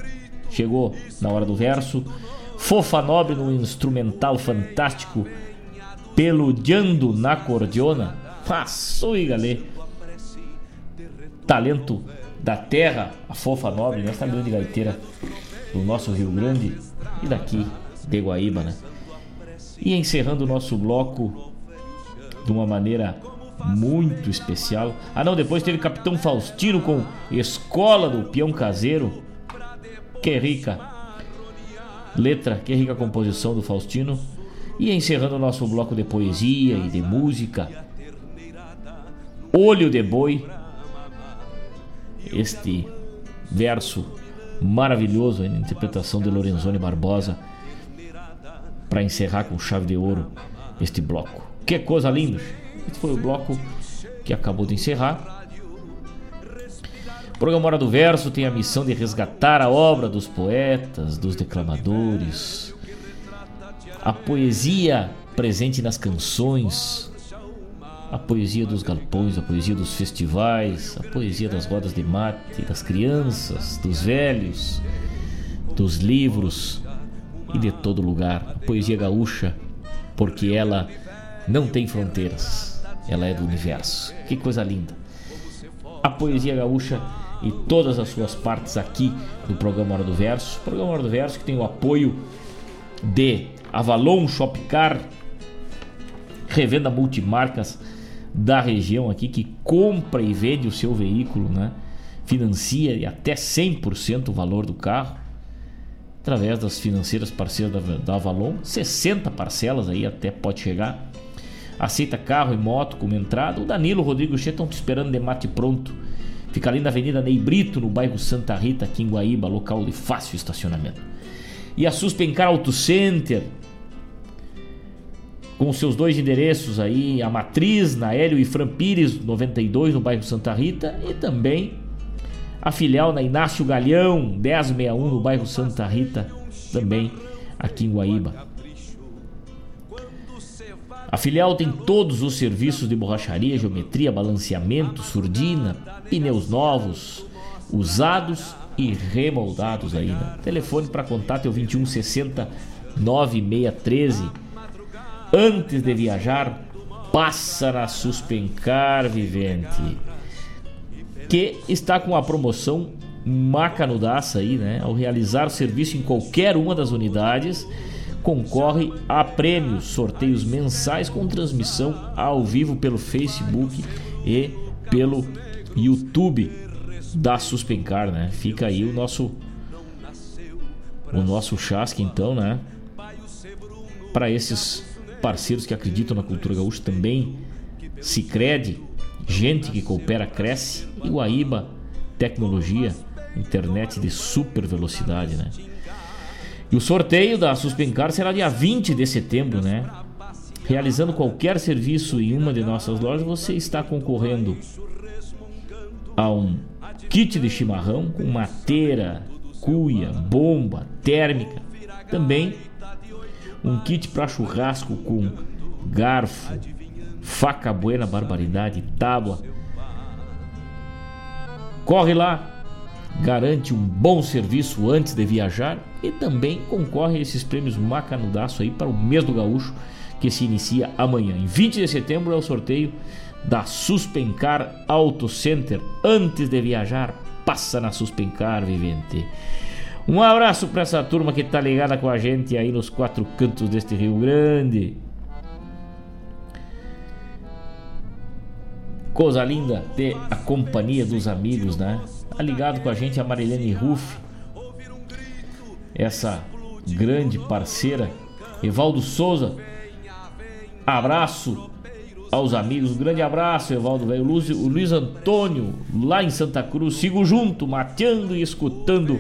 Speaker 3: chegou na hora do verso. Fofa Nobre no instrumental fantástico, Peludiando na Cordiona. Passou e galê. Talento da terra, a Fofa Nobre, nessa grande gaiteira do nosso Rio Grande e daqui de Guaíba, né? E encerrando o nosso bloco de uma maneira muito especial. Ah não, depois teve Capitão Faustino com Escola do Peão Caseiro. Que rica letra, que rica composição do Faustino. E encerrando o nosso bloco de poesia e de música. Olho de Boi. Este verso maravilhoso na interpretação de Lorenzoni Barbosa para encerrar com chave de ouro este bloco. Que coisa linda! Esse foi o bloco que acabou de encerrar. O programa Hora do Verso tem a missão de resgatar a obra dos poetas, dos declamadores, a poesia presente nas canções, a poesia dos galpões, a poesia dos festivais, a poesia das rodas de mate, das crianças, dos velhos, dos livros e de todo lugar. A poesia gaúcha, porque ela não tem fronteiras, ela é do universo. Que coisa linda! A poesia gaúcha e todas as suas partes aqui no programa Hora do Verso. Programa Hora do Verso que tem o apoio de Avalon Shopcar, revenda multimarcas da região aqui que compra e vende o seu veículo, né? Financia até 100% o valor do carro através das financeiras parceiras da, da Avalon, 60 parcelas aí até pode chegar. Aceita carro e moto como entrada. O Danilo Rodrigo Che estão te esperando de mate pronto. Fica ali na Avenida Ney Brito, no bairro Santa Rita, aqui em Guaíba, local de fácil estacionamento. E a Suspencar Auto Center, com seus dois endereços aí, a Matriz, na Hélio e Fran Pires, 92, no bairro Santa Rita, e também a filial na Inácio Galhão, 1061, no bairro Santa Rita, também aqui em Guaíba. A filial tem todos os serviços de borracharia, geometria, balanceamento, surdina, pneus novos, usados e remoldados. Né? Telefone para contato é o 2160 9613. Antes de viajar, passa na Suspencar Vivente, que está com a promoção macanudaça aí, né? Ao realizar serviço em qualquer uma das unidades, concorre a prêmios, sorteios mensais com transmissão ao vivo pelo Facebook e pelo YouTube da Suspencar, né? Fica aí o nosso o nosso chasque, então, né? Para esses parceiros que acreditam na cultura gaúcha também, Cicred, gente que coopera cresce e o Tecnologia, internet de super velocidade, né? E o sorteio da Suspencar será dia 20 de setembro, né? Realizando qualquer serviço em uma de nossas lojas, você está concorrendo a um kit de chimarrão com mateira, cuia, bomba, térmica. Também um kit para churrasco com garfo, faca buena, barbaridade, tábua. Corre lá, garante um bom serviço antes de viajar e também concorre a esses prêmios macanudaço aí para o mês do gaúcho que se inicia amanhã. Em 20 de setembro é o sorteio da Suspencar Auto Center. Antes de viajar, passa na Suspencar, vivente. Um abraço para essa turma que tá ligada com a gente aí nos quatro cantos deste Rio Grande. Coisa linda ter a companhia dos amigos, né? Tá ligado com a gente a Marilene Ruff, essa grande parceira. Evaldo Souza, abraço aos amigos, um grande abraço, Evaldo velho. O Luiz Antônio, lá em Santa Cruz, sigo junto, mateando e escutando.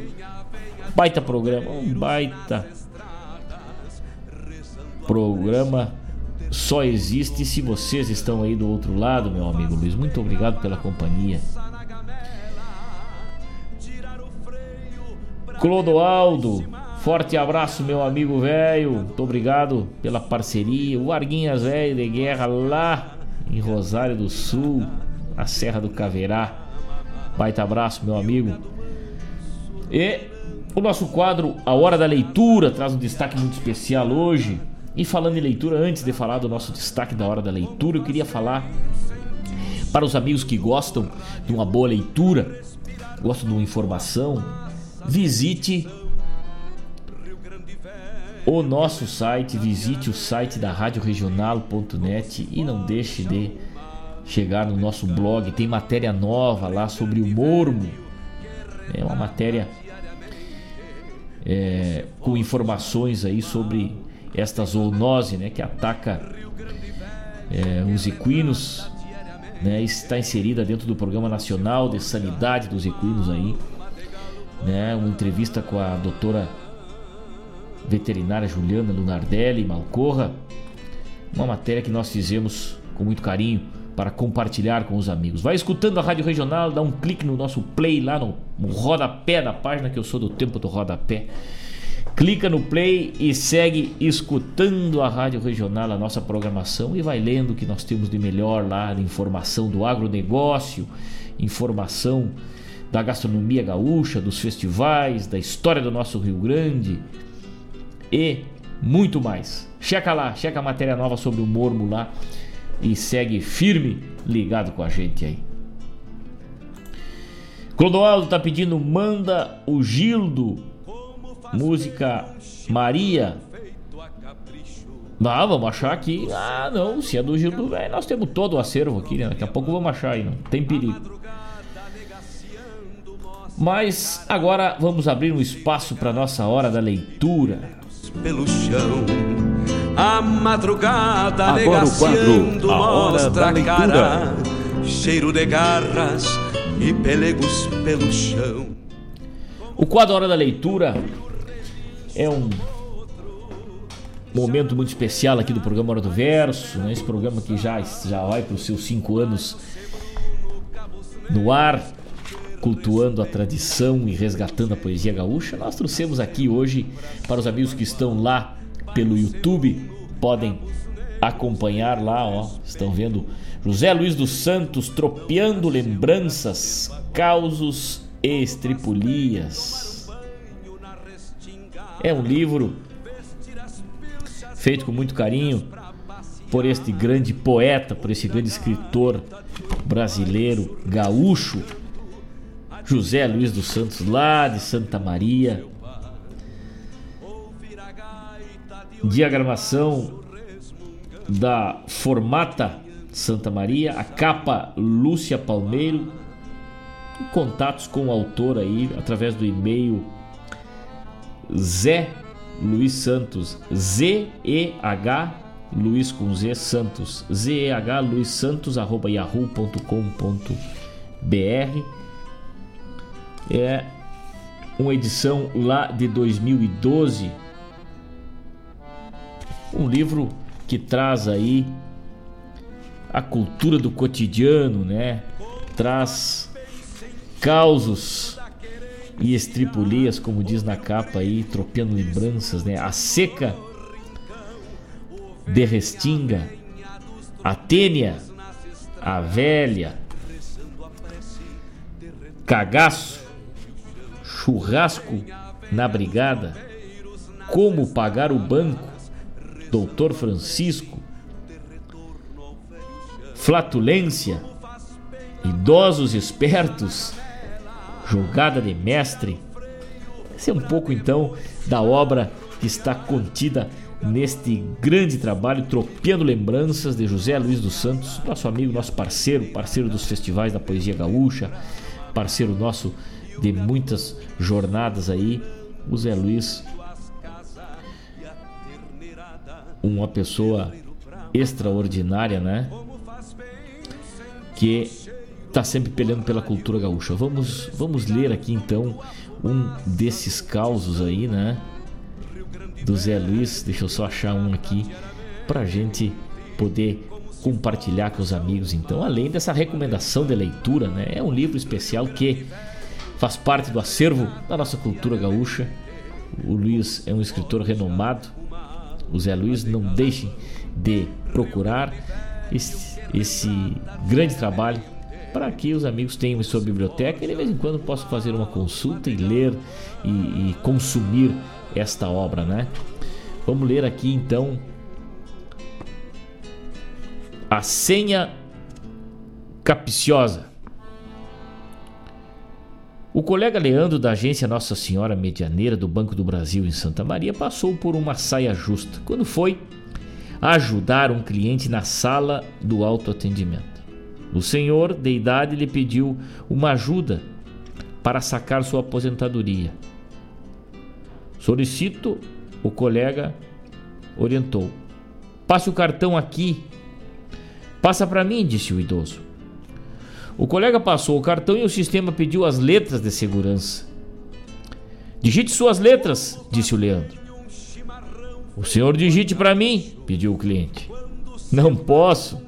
Speaker 3: Baita programa, um baita programa só existe se vocês estão aí do outro lado, meu amigo Luiz. Muito obrigado pela companhia. Clodoaldo, forte abraço, meu amigo velho. Muito obrigado pela parceria. O Arguinhas velho de guerra lá em Rosário do Sul, na Serra do Caverá. Baita abraço, meu amigo. E o nosso quadro A Hora da Leitura traz um destaque muito especial hoje. E falando em leitura, antes de falar do nosso destaque da hora da leitura, eu queria falar para os amigos que gostam de uma boa leitura, gostam de uma informação, visite o nosso site, visite o site da radioregional.net e não deixe de chegar no nosso blog, tem matéria nova lá sobre o mormo. É uma matéria é, com informações aí sobre esta zoonose né, que ataca é, os equinos. Né, está inserida dentro do Programa Nacional de Sanidade dos Equinos aí. Né, uma entrevista com a doutora veterinária Juliana Lunardelli Malcorra. Uma matéria que nós fizemos com muito carinho para compartilhar com os amigos. Vai escutando a Rádio Regional, dá um clique no nosso play lá no, no rodapé da página, que eu sou do tempo do rodapé. Clica no play e segue escutando a Rádio Regional, a nossa programação, e vai lendo o que nós temos de melhor lá, de informação do agronegócio, informação da gastronomia gaúcha, dos festivais, da história do nosso Rio Grande e muito mais. Checa lá, checa a matéria nova sobre o Mormo lá e segue firme ligado com a gente aí. Clodoaldo tá pedindo manda o Gildo música Maria. Ah, vamos achar aqui. Ah, não, se é do Gildo velho, nós temos todo o acervo aqui, né? Daqui a pouco vamos achar aí, não tem perigo. Mas agora vamos abrir um espaço para nossa hora da leitura.
Speaker 1: Pelo chão, a madrugada
Speaker 6: Agora o quadro A Hora da Leitura.
Speaker 1: cara, cheiro de garras e pelegos pelo chão.
Speaker 3: O quadro Hora da Leitura é um momento muito especial aqui do programa Hora do Verso, né? esse programa que já, já vai para os seus cinco anos no ar, cultuando a tradição e resgatando a poesia gaúcha. Nós trouxemos aqui hoje para os amigos que estão lá pelo YouTube, podem acompanhar lá, ó, estão vendo José Luiz dos Santos tropeando lembranças, causos e estripulias. É um livro feito com muito carinho por este grande poeta, por esse grande escritor brasileiro, gaúcho, José Luiz dos Santos, lá de Santa Maria. Diagramação da Formata Santa Maria, a capa Lúcia Zé Luiz Santos, Z-E-H Luiz com Z Santos, Z-E-H Luiz Santos, arroba yahoo.com.br. É uma edição lá de 2012. Um livro que traz aí a cultura do cotidiano, né? Traz causos e estripulias, como diz na capa aí, tropeando lembranças, né? A seca de Restinga, a Tênia, a Velha, Cagaço, Churrasco na Brigada, Como Pagar o Banco, Doutor Francisco, Flatulência, Idosos Espertos, Jogada de Mestre. Esse é um pouco então da obra que está contida neste grande trabalho, Tropeando Lembranças de José Luiz dos Santos, nosso amigo, nosso parceiro, parceiro dos festivais da poesia gaúcha, parceiro nosso de muitas jornadas aí, o Zé Luiz, uma pessoa extraordinária, né? Que está sempre peleando pela cultura gaúcha. Vamos, vamos ler aqui então um desses causos aí, né? do Zé Luiz. Deixa eu só achar um aqui para gente poder compartilhar com os amigos. Então, além dessa recomendação de leitura, né, é um livro especial que faz parte do acervo da nossa cultura gaúcha. O Luiz é um escritor renomado. O Zé Luiz não deixem de procurar esse, esse grande trabalho para que os amigos tenham em sua biblioteca e de vez em quando possam fazer uma consulta e ler e, e consumir esta obra, né? Vamos ler aqui então a senha capciosa. O colega Leandro da agência Nossa Senhora Medianeira do Banco do Brasil em Santa Maria passou por uma saia justa quando foi ajudar um cliente na sala do autoatendimento. O senhor de idade lhe pediu uma ajuda para sacar sua aposentadoria. Solicito, o colega orientou. Passe o cartão aqui. Passa para mim, disse o idoso. O colega passou o cartão e o sistema pediu as letras de segurança. Digite suas letras, disse o Leandro. O senhor digite para mim, pediu o cliente. Não posso.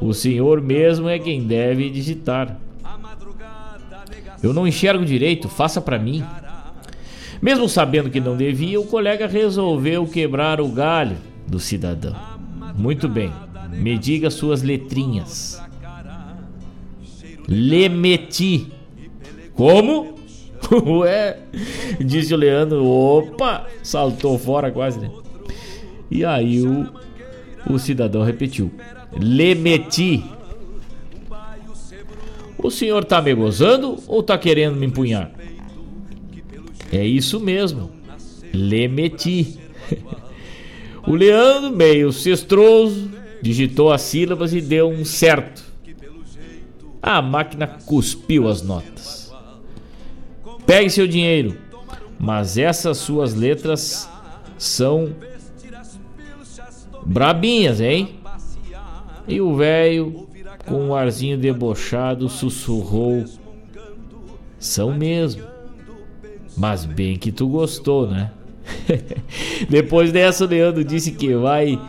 Speaker 3: O senhor mesmo é quem deve digitar. Eu não enxergo direito, faça para mim. Mesmo sabendo que não devia, o colega resolveu quebrar o galho do cidadão. Muito bem, me diga suas letrinhas. Lemeti. Como? Ué, disse o Leandro. Opa, saltou fora quase, né? E aí o, o cidadão repetiu: Lemeti. O senhor tá me gozando ou tá querendo me empunhar? É isso mesmo. Lemeti. o Leandro, meio cestroso, digitou as sílabas e deu um certo. A máquina cuspiu as notas. Pegue seu dinheiro, mas essas suas letras são brabinhas, hein? E o velho, com um arzinho debochado, sussurrou: São mesmo. Mas bem que tu gostou, né? Depois dessa, o Leandro disse que vai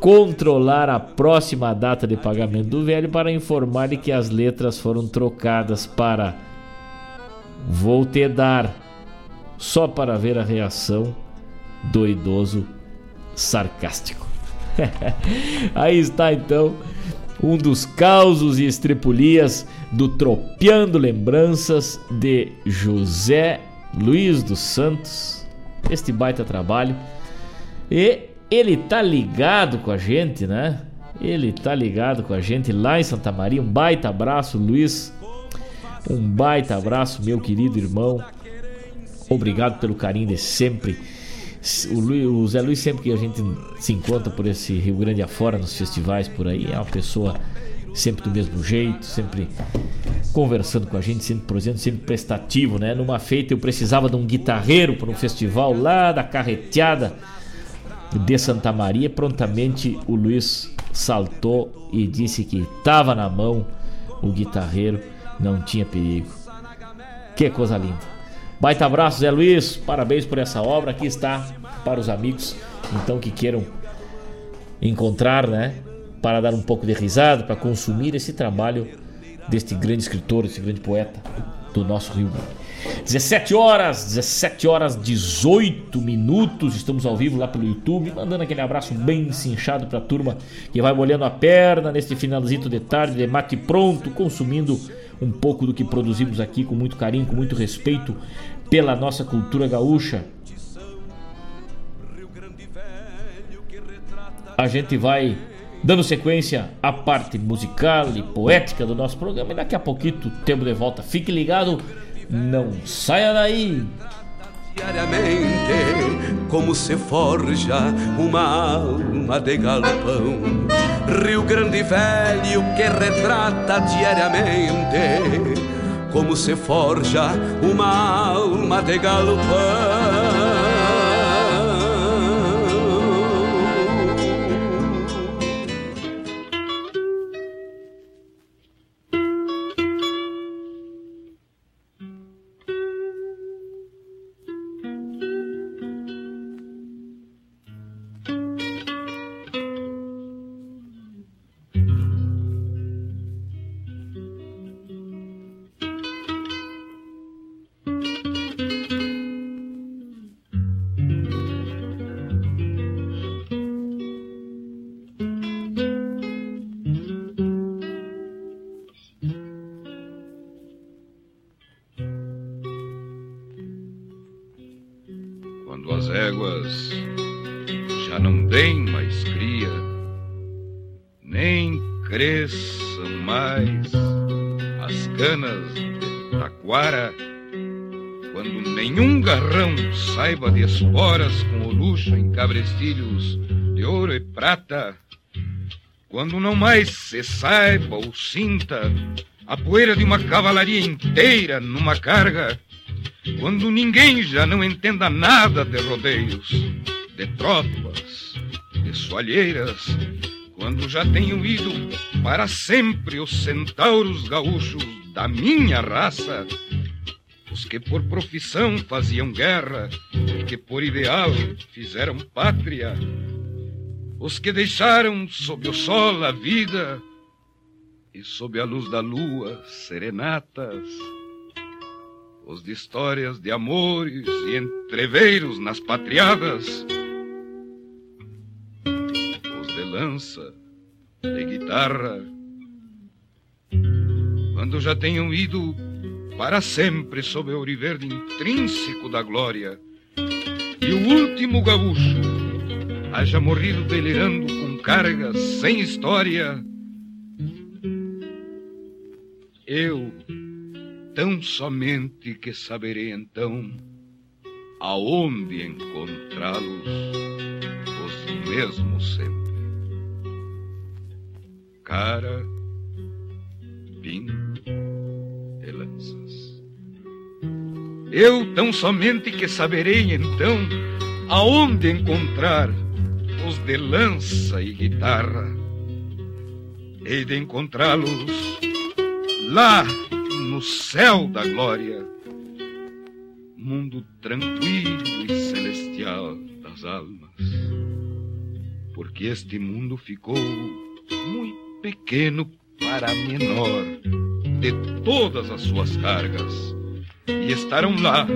Speaker 3: controlar a próxima data de pagamento do velho para informar-lhe que as letras foram trocadas para vou te dar só para ver a reação do idoso sarcástico. Aí está então um dos causos e estrepulias do Tropeando Lembranças de José Luiz dos Santos, este baita trabalho. E ele tá ligado com a gente, né? Ele tá ligado com a gente lá em Santa Maria. Um baita abraço, Luiz. Um baita abraço, meu querido irmão. Obrigado pelo carinho de sempre. O, o Zé Luiz, sempre que a gente se encontra por esse Rio Grande afora, nos festivais por aí, é uma pessoa sempre do mesmo jeito, sempre conversando com a gente, sempre presente, sempre prestativo, né? Numa feita eu precisava de um guitarreiro para um festival lá da Carreteada de Santa Maria. Prontamente o Luiz saltou e disse que estava na mão o guitarreiro, não tinha perigo. Que coisa linda. Baita abraço, Zé Luiz. Parabéns por essa obra. Aqui está para os amigos, então, que queiram encontrar, né? Para dar um pouco de risada, para consumir esse trabalho deste grande escritor, desse grande poeta do nosso Rio Grande. 17 horas, 17 horas 18 minutos. Estamos ao vivo lá pelo YouTube, mandando aquele abraço bem cinchado para a turma que vai molhando a perna neste finalzinho de tarde, de mate pronto, consumindo um pouco do que produzimos aqui com muito carinho, com muito respeito pela nossa cultura gaúcha. A gente vai dando sequência à parte musical e poética do nosso programa e daqui a pouquinho tempo de volta. Fique ligado, não saia daí.
Speaker 1: Diariamente, como se forja uma alma de galpão. Rio Grande Velho que retrata diariamente, como se forja uma alma de galpão.
Speaker 19: Saiba de esporas com o luxo em cabrestilhos de ouro e prata. Quando não mais se saiba ou sinta a poeira de uma cavalaria inteira numa carga. Quando ninguém já não entenda nada de rodeios, de tropas, de soalheiras. Quando já tenham ido para sempre os centauros gaúchos da minha raça os que por profissão faziam guerra, que por ideal fizeram pátria, os que deixaram sob o sol a vida e sob a luz da lua serenatas, os de histórias de amores e entreveiros nas patriadas, os de lança, de guitarra, quando já tenham ido para sempre sob o ouriverde intrínseco da glória. E o último gaúcho haja morrido delirando com cargas sem história. Eu, tão somente que saberei então aonde encontrá-los, os mesmos sempre. Cara, pinto Eu tão somente que saberei então aonde encontrar os de lança e guitarra. Hei de encontrá-los lá no céu da glória, mundo tranquilo e celestial das almas. Porque este mundo ficou muito pequeno para a menor de todas as suas cargas e estarão lá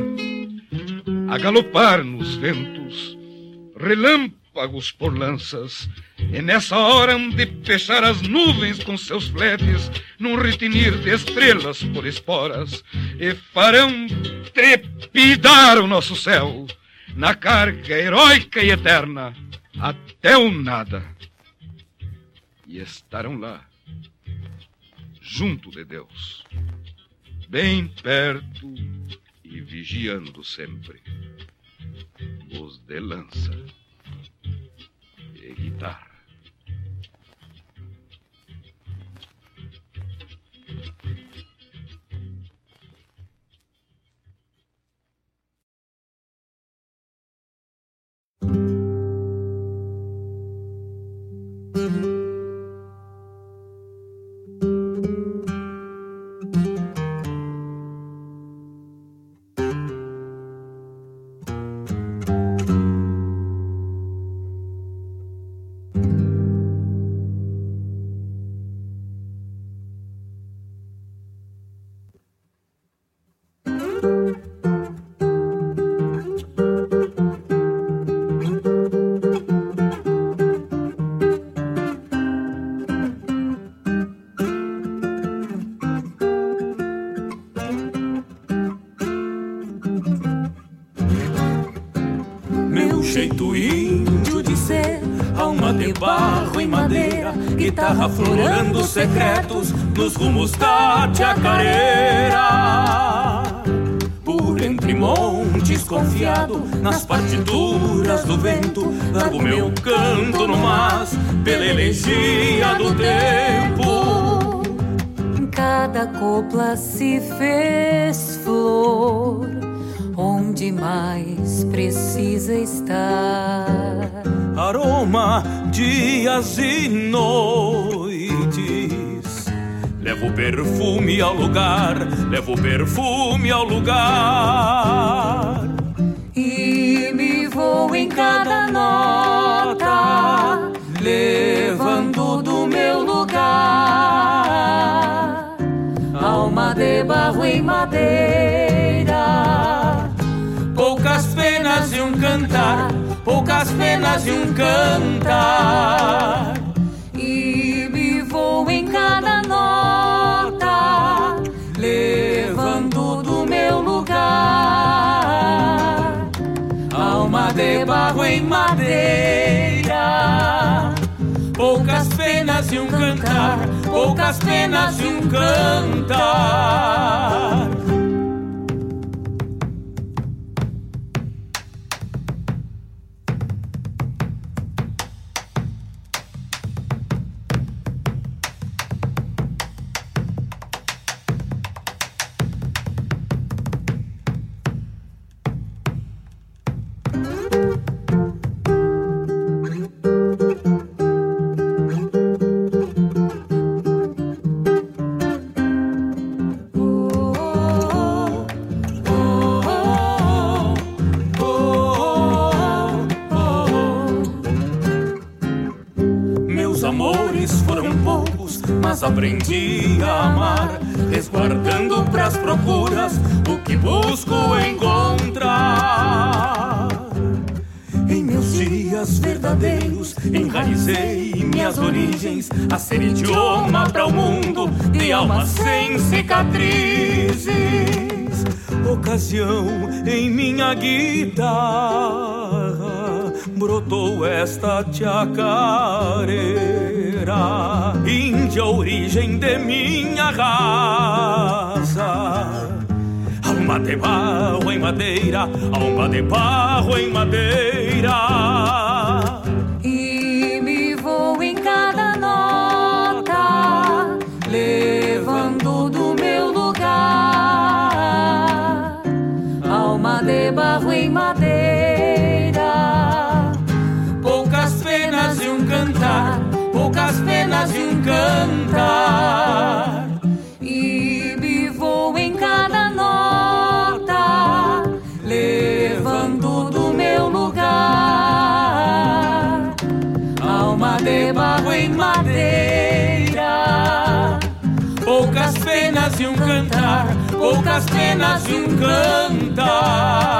Speaker 19: a galopar nos ventos, relâmpagos por lanças, e nessa hora hão de fechar as nuvens com seus fletes, num retinir de estrelas por esporas, e farão trepidar o nosso céu, na carga heróica e eterna, até o nada. E estarão lá, junto de Deus bem perto e vigiando sempre os de lança e guitarra.
Speaker 1: Barro e madeira, guitarra florando secretos nos rumos da chacareira. Por entre montes confiado, nas partituras do vento, largo meu canto no mas, pela elegia do tempo.
Speaker 20: Cada copla se fez flor onde mais precisa estar.
Speaker 1: Aroma, dias e noites. Levo perfume ao lugar, levo perfume ao lugar.
Speaker 20: E me vou em cada nota, levando do meu lugar. Alma de barro em madeira
Speaker 1: poucas penas e um cantar, poucas penas e um cantar.
Speaker 20: E vou em cada nota, levando do meu lugar.
Speaker 1: Alma de barro em madeira. Poucas penas e um cantar, poucas penas e um cantar. A ser idioma para o mundo de alma sem cicatrizes. Ocasião em minha guitarra brotou esta chacareira, índia origem de minha raça. Alma de barro em madeira, alma de barro em madeira. Poucas penas e um cantar.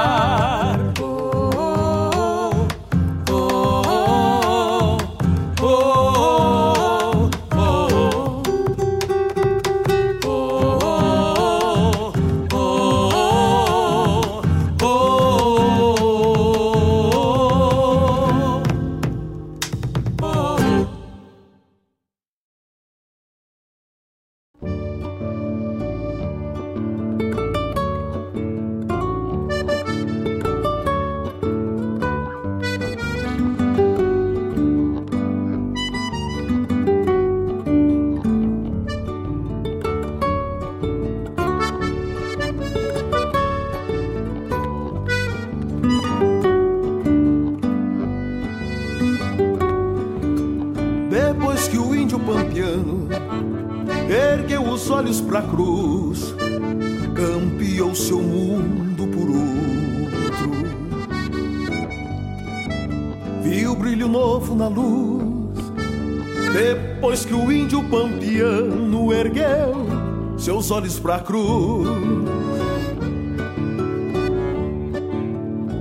Speaker 9: Seus olhos pra cruz.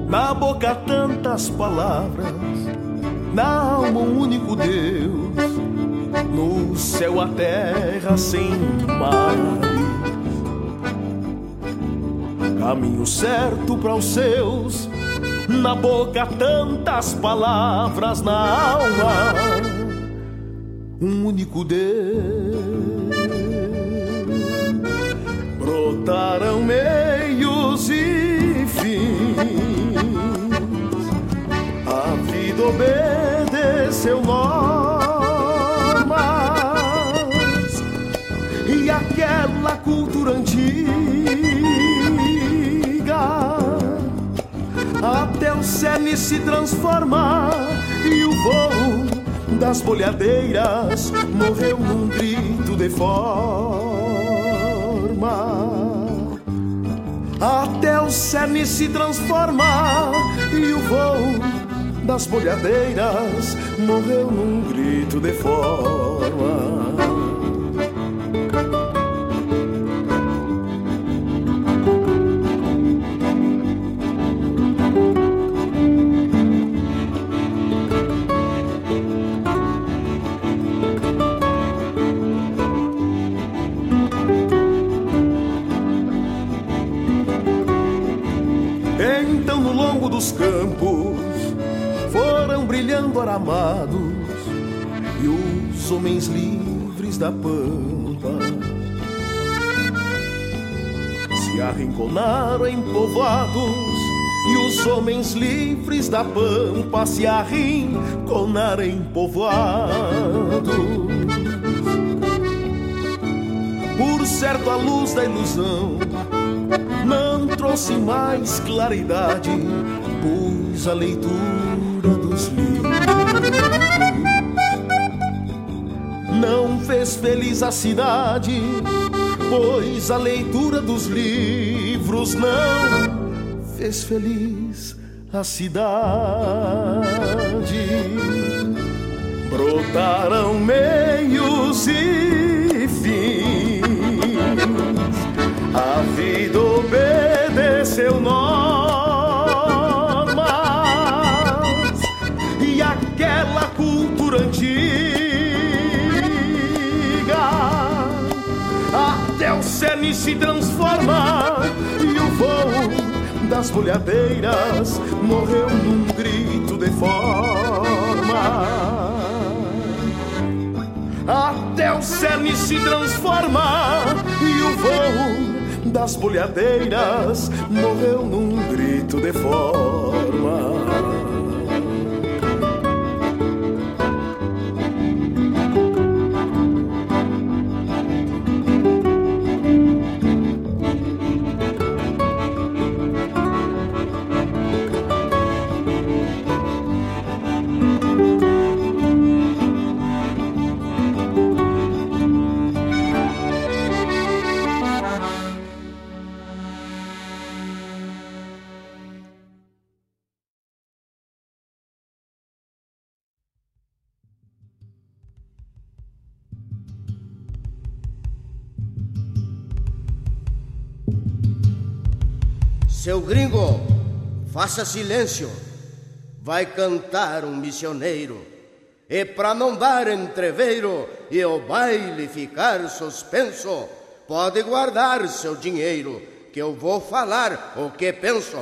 Speaker 9: Na boca tantas palavras, na alma um único Deus, no céu a terra sem mares. Caminho certo para os seus, na boca tantas palavras na alma, um único Deus. Brotaram meios e fins, a vida obedeceu normas e aquela cultura antiga até o cerne se transformar e o voo das bolhadeiras morreu num grito de forma. Cerne se transformar e o voo das bolhadeiras morreu num grito de forma. Da pampa se arrinconaram em povoados e os homens livres da pampa se arrinconaram em povoados. Por certo a luz da ilusão não trouxe mais claridade, pois a leitura fez feliz a cidade, pois a leitura dos livros não fez feliz a cidade. Brotaram meios e fins a vida obedeceu normas se transforma. E o voo das bolhadeiras morreu num grito de forma. Até o cerne se transforma. E o voo das bolhadeiras morreu num grito de forma.
Speaker 21: Seu gringo, faça silêncio. Vai cantar um missioneiro. E pra não dar entreveiro e o baile ficar suspenso, pode guardar seu dinheiro, que eu vou falar o que penso.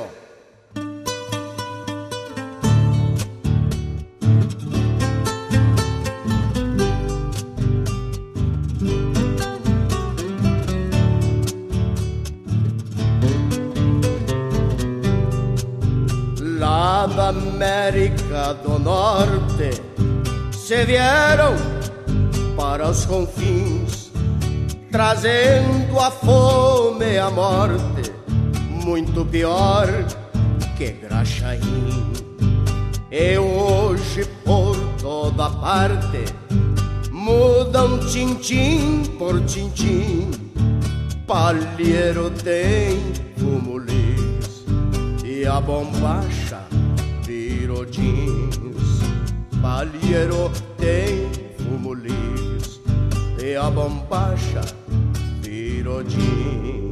Speaker 21: Do Norte se vieram para os confins, trazendo a fome e a morte, muito pior que Graxaim. E hoje por toda parte mudam tintim por tintim, palheiro tem fumo e a bombacha jeans. Palheiro tem fumo lis e a bombacha virou jeans.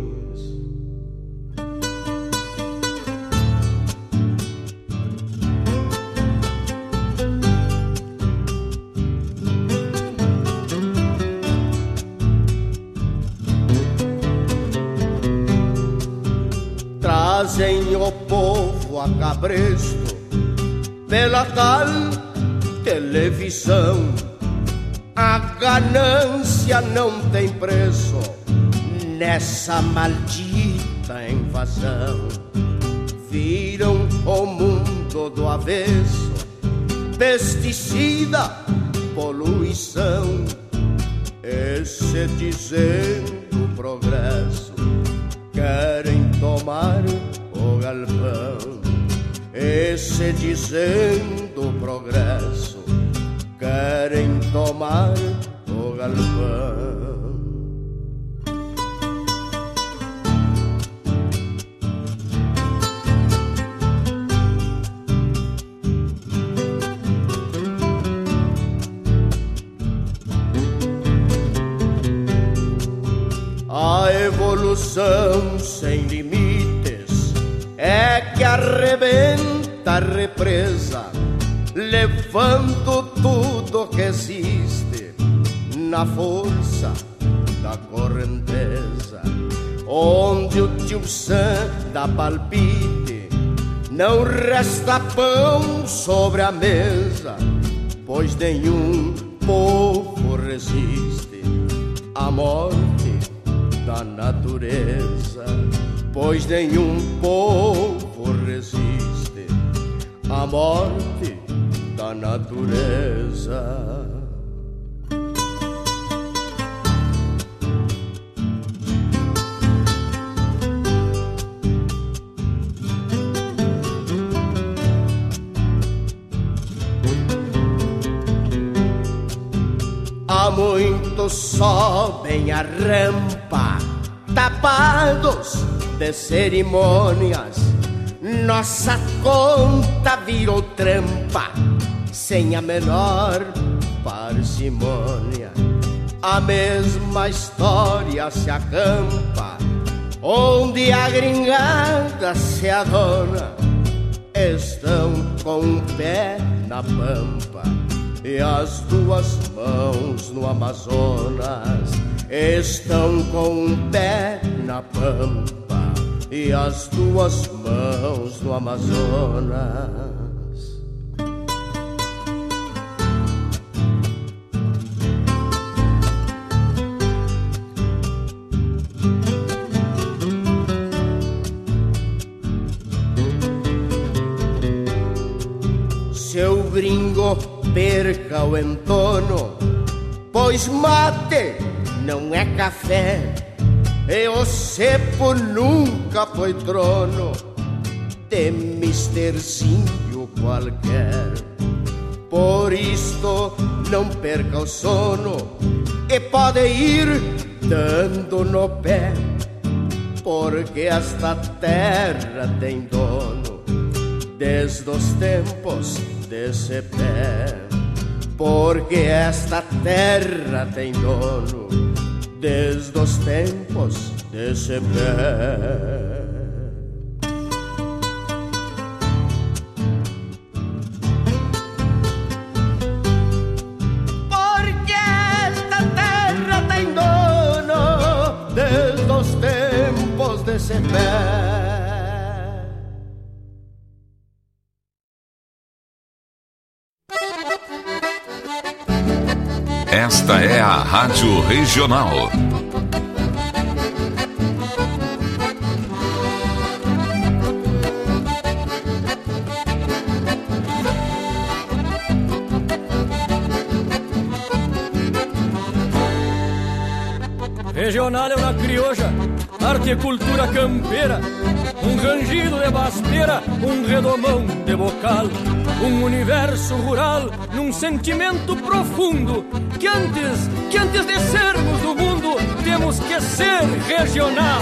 Speaker 21: Trazem o povo a cabresto pela tal televisão. A ganância não tem preço nessa maldita invasão. Viram o mundo do avesso, pesticida, poluição. Esse dizendo progresso, querem tomar o galpão. Esse dizendo progresso, querem tomar o galpão. A evolução sem limites é arrebenta a represa, levando tudo que existe na força da correnteza. Onde o tio Sam dá palpite, não resta pão sobre a mesa, pois nenhum povo resiste à morte da natureza, pois nenhum povo à morte da natureza. Há muitos sobem a rampa, tapados de cerimônias. Nossa conta virou trampa, sem a menor parcimônia. A mesma história se acampa, onde a gringada se adona. Estão com um pé na pampa e as duas mãos no Amazonas estão com um pé na pampa e as duas mãos no Amazonas. Seu gringo perca o entono, pois mate não é café, e o cepo nunca foi trono de misterzinho qualquer. Por isto não perca o sono e pode ir dando no pé, porque esta terra tem dono desde os tempos desse pé. Porque esta terra tem dono desde os tempos pé. Porque esta terra tem dono desde os tempos desse pé.
Speaker 13: Esta é a Rádio Regional.
Speaker 22: Regional é uma crioja, arte e cultura campeira, um rangido de baspeira, um redomão de bocal, um universo rural num sentimento profundo que antes, que antes de sermos do mundo, temos que ser regional.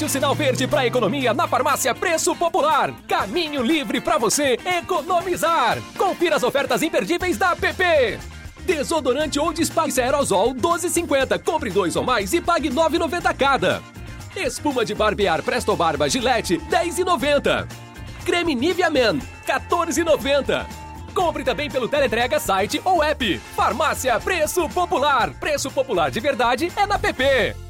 Speaker 23: Aproveite o sinal verde para economia na farmácia Preço Popular. Caminho livre para você economizar. Confira as ofertas imperdíveis da PP. Desodorante ou Dispace Aerosol 12,50. Compre dois ou mais e pague 9,90 cada. Espuma de barbear Presto Barba Gillette 10,90. Creme Nivea Men 14,90. Compre também pelo Teletrega site ou app. Farmácia Preço Popular. Preço Popular de verdade é na PP.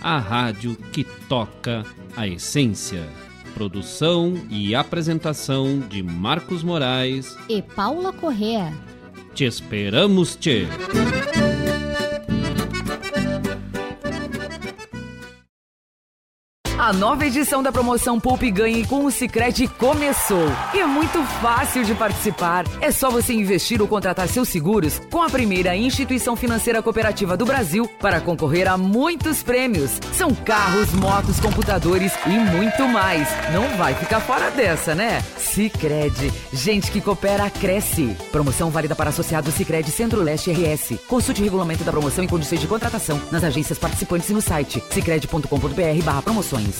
Speaker 20: a rádio que toca a essência. Produção e apresentação de Marcos Moraes
Speaker 24: e Paula Correa.
Speaker 20: Te esperamos, Tchê!
Speaker 25: A nova edição da promoção Poupe Ganhe com o Sicredi começou. E é muito fácil de participar. É só você investir ou contratar seus seguros com a primeira instituição financeira cooperativa do Brasil para concorrer a muitos prêmios. São carros, motos, computadores e muito mais. Não vai ficar fora dessa, né? Sicredi. Gente que coopera cresce. Promoção válida para associados Sicredi Centro-Leste RS. Consulte o regulamento da promoção e condições de contratação nas agências participantes e no site sicredi.com.br/promoções.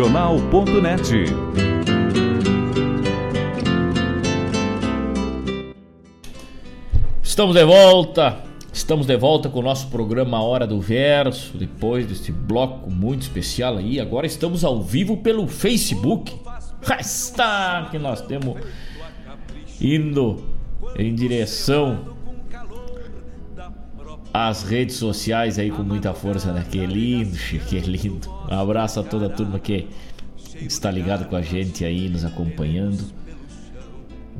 Speaker 6: Regional.net.
Speaker 3: Estamos de volta. Estamos de volta com o nosso programa Hora do Verso, depois deste bloco muito especial aí. Agora estamos ao vivo pelo Facebook. Está que nós temos indo em direção às redes sociais aí com muita força, né? Que lindo, que lindo. Um abraço a toda a turma que está ligado com a gente aí, nos acompanhando.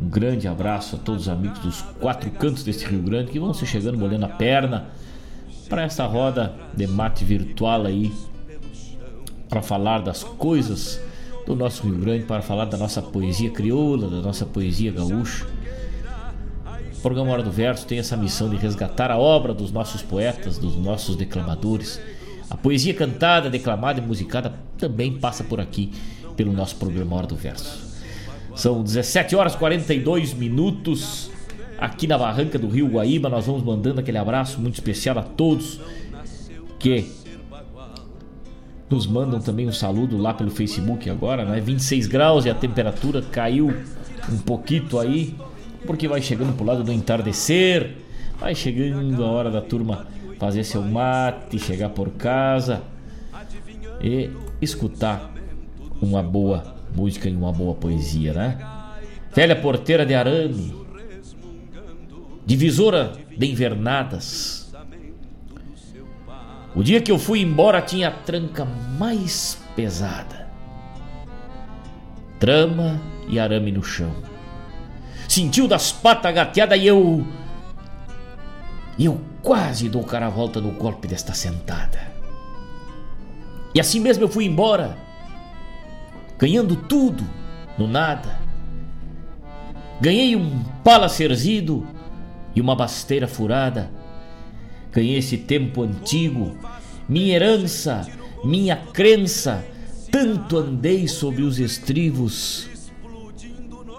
Speaker 3: Um grande abraço a todos os amigos dos quatro cantos deste Rio Grande que vão se chegando molhando a perna para essa roda de mate virtual aí para falar das coisas do nosso Rio Grande, para falar da nossa poesia crioula, da nossa poesia gaúcha. O programa Hora do Verso tem essa missão de resgatar a obra dos nossos poetas, dos nossos declamadores. A poesia cantada, declamada e musicada também passa por aqui pelo nosso programa Hora do Verso. São 17 horas e 42 minutos aqui na barranca do Rio Guaíba. Nós vamos mandando aquele abraço muito especial a todos que nos mandam também um saludo lá pelo Facebook agora, né? 26 graus e a temperatura caiu um pouquinho aí, porque vai chegando pro lado do entardecer, vai chegando a hora da turma fazer seu mate, chegar por casa e escutar uma boa música e uma boa poesia, né? Velha porteira de arame, divisora de invernadas. O dia que eu fui embora tinha a tranca mais pesada. Trama e arame no chão. Sentiu das patas gateadas e eu. E eu quase dou cara a volta no golpe desta sentada. E assim mesmo eu fui embora ganhando tudo no nada. Ganhei um pala cerzido e uma basteira furada. Ganhei esse tempo antigo, minha herança, minha crença, tanto andei sobre os estribos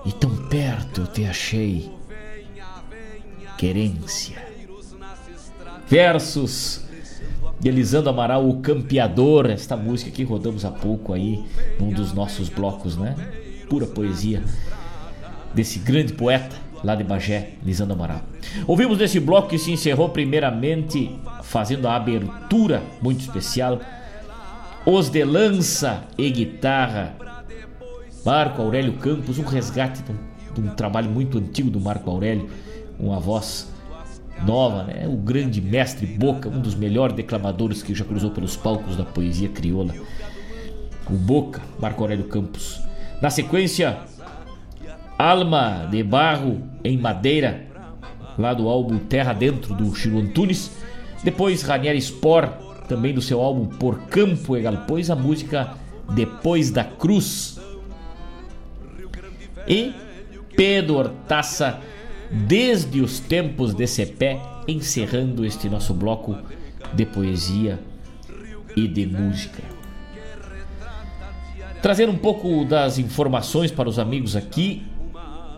Speaker 3: e tão perto eu te achei. Querência. Versos de Elisandro Amaral, o Campeador, esta música que rodamos há pouco aí, num dos nossos blocos, né? Pura poesia desse grande poeta lá de Bagé, Lisandro Amaral. Ouvimos nesse bloco que se encerrou primeiramente fazendo a abertura muito especial, Os de Lança e Guitarra, Marco Aurélio Campos, um resgate de um, de um trabalho muito antigo do Marco Aurélio, uma voz nova, né? O grande mestre Boca, um dos melhores declamadores que já cruzou pelos palcos da poesia crioula. O Boca, Marco Aurélio Campos. Na sequência, Alma de Barro em Madeira, lá do álbum Terra Dentro do Chico Antunes. Depois Ranieri Spor, também do seu álbum Por Campo e Galpões, a música Depois da Cruz. E Pedro Hortaça, desde os tempos de Cepé, encerrando este nosso bloco de poesia e de música. Trazer um pouco das informações para os amigos aqui,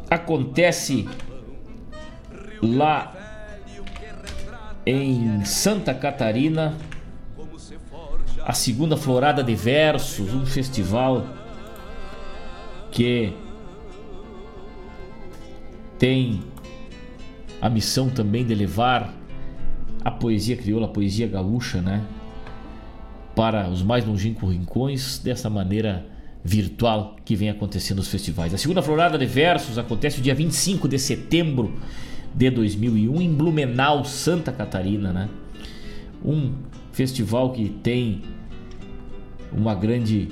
Speaker 3: acontece lá em Santa Catarina a segunda Florada de Versos, um festival que tem a missão também de levar a poesia crioula, a poesia gaúcha, né, para os mais longínquos rincões dessa maneira virtual que vem acontecendo nos festivais. A segunda Florada de Versos acontece o dia 25 de setembro de 2001 em Blumenau, Santa Catarina, né? Um festival que tem uma grande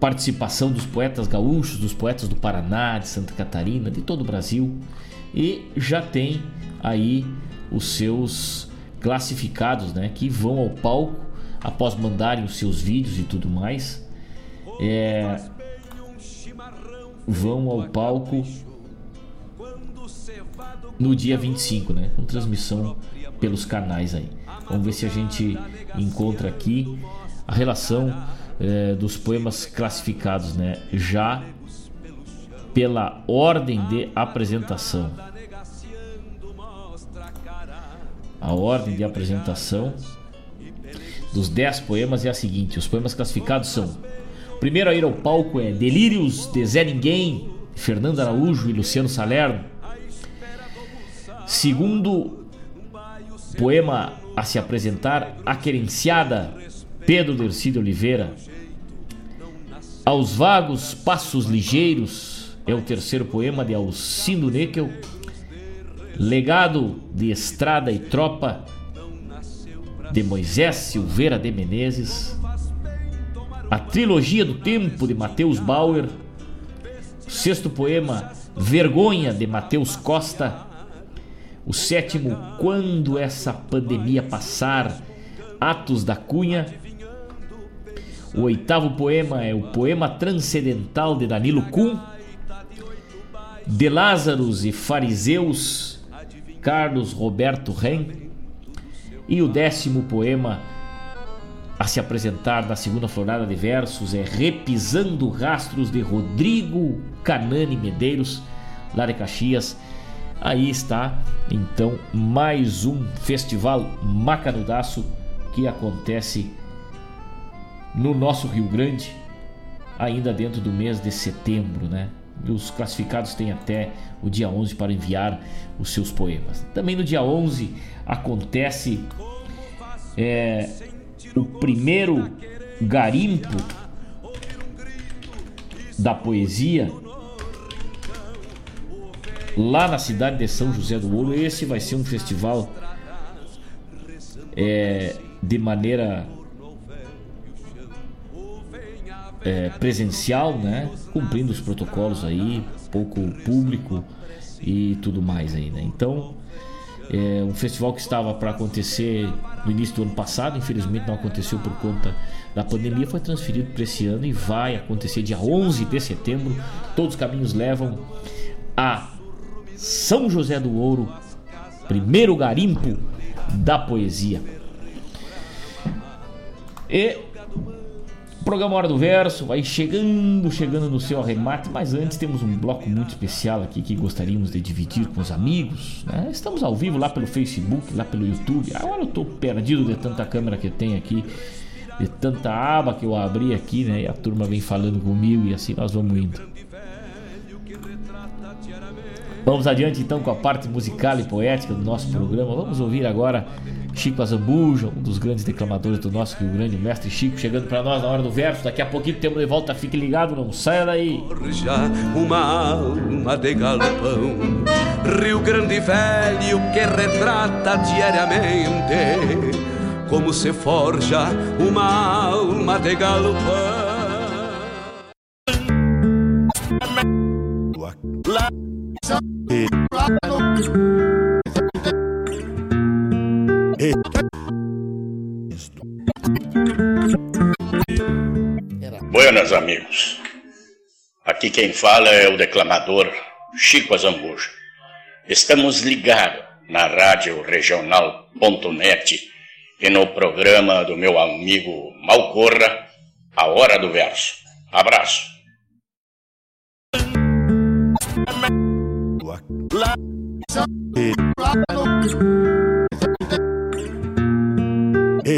Speaker 3: participação dos poetas gaúchos, dos poetas do Paraná, de Santa Catarina, de todo o Brasil e já tem aí os seus classificados, né, que vão ao palco após mandarem os seus vídeos e tudo mais, é, vão ao palco no dia 25, né? Com transmissão pelos canais aí. Vamos ver se a gente encontra aqui a relação é, dos poemas classificados, né? Já pela ordem de apresentação. A ordem de apresentação dos 10 poemas é a seguinte: os poemas classificados são. O primeiro a ir ao palco é Delírios de Zé Ninguém, Fernando Araújo e Luciano Salerno. Segundo poema a se apresentar, A Querenciada, Pedro Dercídio Oliveira. Aos Vagos Passos Ligeiros é o terceiro poema de Alcindo Neckel. Legado de Estrada e Tropa, de Moisés Silveira de Menezes, a trilogia do tempo de Mateus Bauer, o sexto poema Vergonha de Mateus Costa, o sétimo Quando essa pandemia passar, Atos da Cunha, o oitavo poema é o poema transcendental de Danilo Kuhn, de Lázaros e Fariseus, Carlos Roberto Ren, e o décimo poema a se apresentar na segunda florada de versos é Repisando Rastros de Rodrigo Canani Medeiros, lá de Caxias. Aí está então mais um festival macanudaço que acontece no nosso Rio Grande, ainda dentro do mês de setembro, né? Os classificados têm até o dia 11 para enviar os seus poemas. Também no dia 11 acontece é, o primeiro garimpo da poesia lá na cidade de São José do Ouro. Esse vai ser um festival é, de maneira é, presencial, né? Cumprindo os protocolos aí, pouco público e tudo mais aí, né? Então é um festival que estava para acontecer no início do ano passado, infelizmente não aconteceu por conta da pandemia, foi transferido para esse ano e vai acontecer dia 11 de setembro. Todos os caminhos levam a São José do Ouro, primeiro garimpo da poesia. E programa Hora do Verso vai chegando, chegando no seu arremate, mas antes temos um bloco muito especial aqui que gostaríamos de dividir com os amigos. Né? Estamos ao vivo lá pelo Facebook, lá pelo YouTube. Agora eu estou perdido de tanta câmera que tem aqui, de tanta aba que eu abri aqui, né? E a turma vem falando comigo e assim nós vamos indo. Vamos adiante então com a parte musical e poética do nosso programa. Vamos ouvir agora Chico Azambuja, um dos grandes declamadores do nosso Rio Grande, o mestre Chico, chegando para nós na hora do verso. Daqui a pouquinho temos de volta, fique ligado, não saia daí.
Speaker 1: Já uma alma de galpão, Rio Grande Velho que retrata diariamente como se forja uma alma de galpão.
Speaker 24: Buenas, amigos. Aqui quem fala é o declamador Chico Azambuja. Estamos ligados na rádio regional.net e no programa do meu amigo Malcorra, A Hora do Verso. Abraço.
Speaker 26: A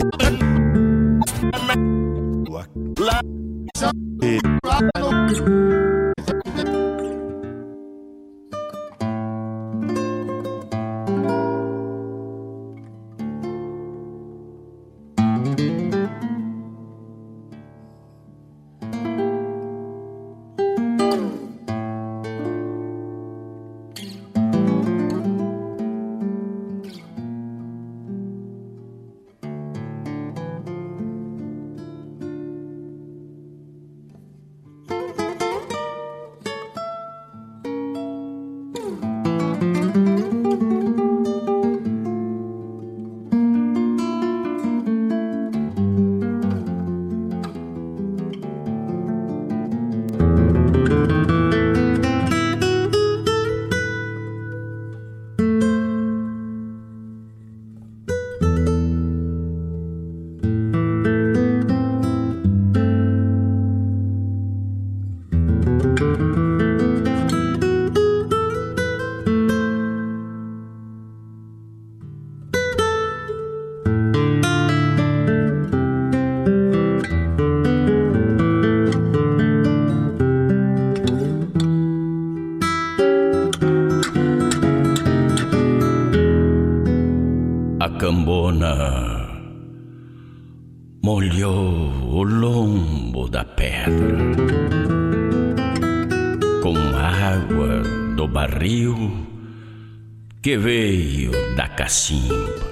Speaker 26: cacimba.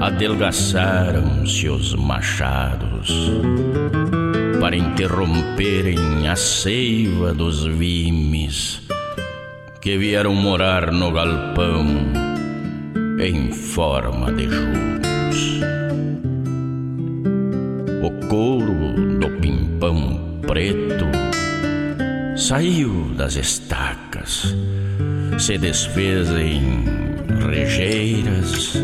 Speaker 26: Adelgaçaram-se os machados para interromperem a seiva dos vimes que vieram morar no galpão em forma de juros. O couro do pimpão preto saiu das estacas, se desfez em rejeiras,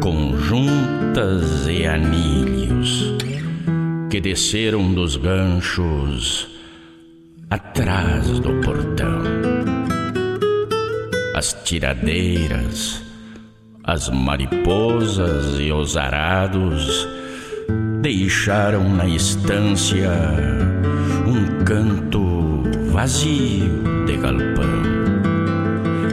Speaker 26: conjuntas e anilhos que desceram dos ganchos atrás do portão. As tiradeiras, as mariposas e os arados deixaram na estância um canto vazio de galpão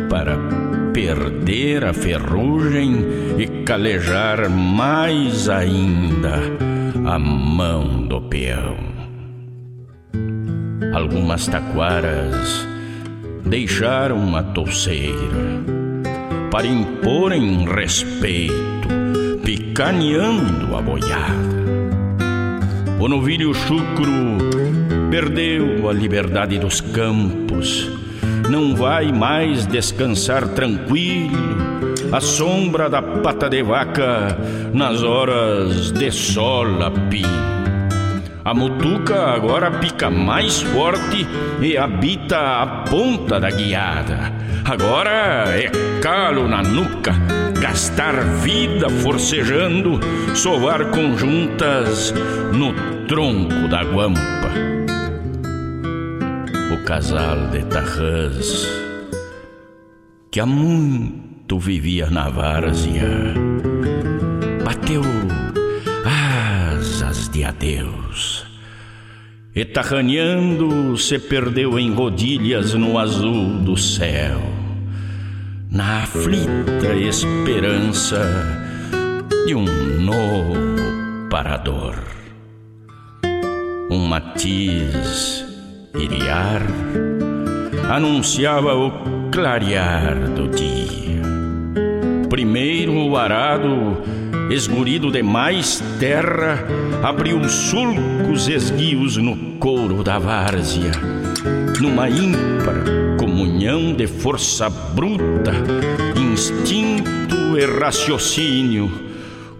Speaker 26: para perder a ferrugem e calejar mais ainda a mão do peão. Algumas taquaras deixaram a touceira para imporem respeito, picaneando a boiada. O novilho chucro perdeu a liberdade dos campos, não vai mais descansar tranquilo à sombra da pata de vaca nas horas de sol a. A mutuca agora pica mais forte e habita a ponta da guiada. Agora é calo na nuca, gastar vida forcejando, sovar conjuntas no tronco da guampa. Casal de tarrãs que há muito vivia na várzea bateu asas de adeus. E tarraneando se perdeu em rodilhas no azul do céu, na aflita esperança de um novo parador. Um matiz iriar anunciava o clarear do dia. Primeiro o arado esgurido de mais terra, abriu sulcos esguios no couro da várzea. Numa ímpar comunhão de força bruta, instinto e raciocínio,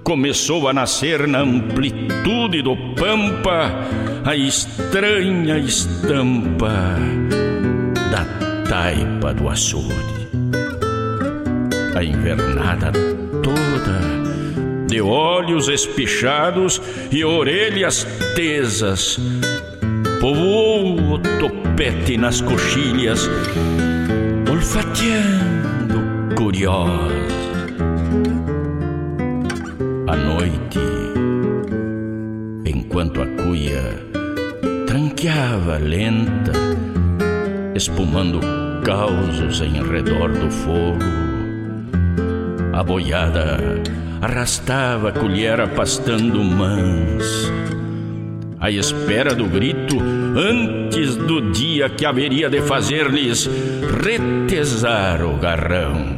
Speaker 26: começou a nascer na amplitude do pampa a estranha estampa da taipa do açude. A invernada toda de olhos espichados e orelhas tesas. Povoou o topete nas coxilhas, olfateando curiosa. À noite, enquanto a cuia tranqueava lenta, espumando causos em redor do fogo, a boiada arrastava a colher pastando mãs. À espera do grito, antes do dia que haveria de fazer-lhes retesar o garrão.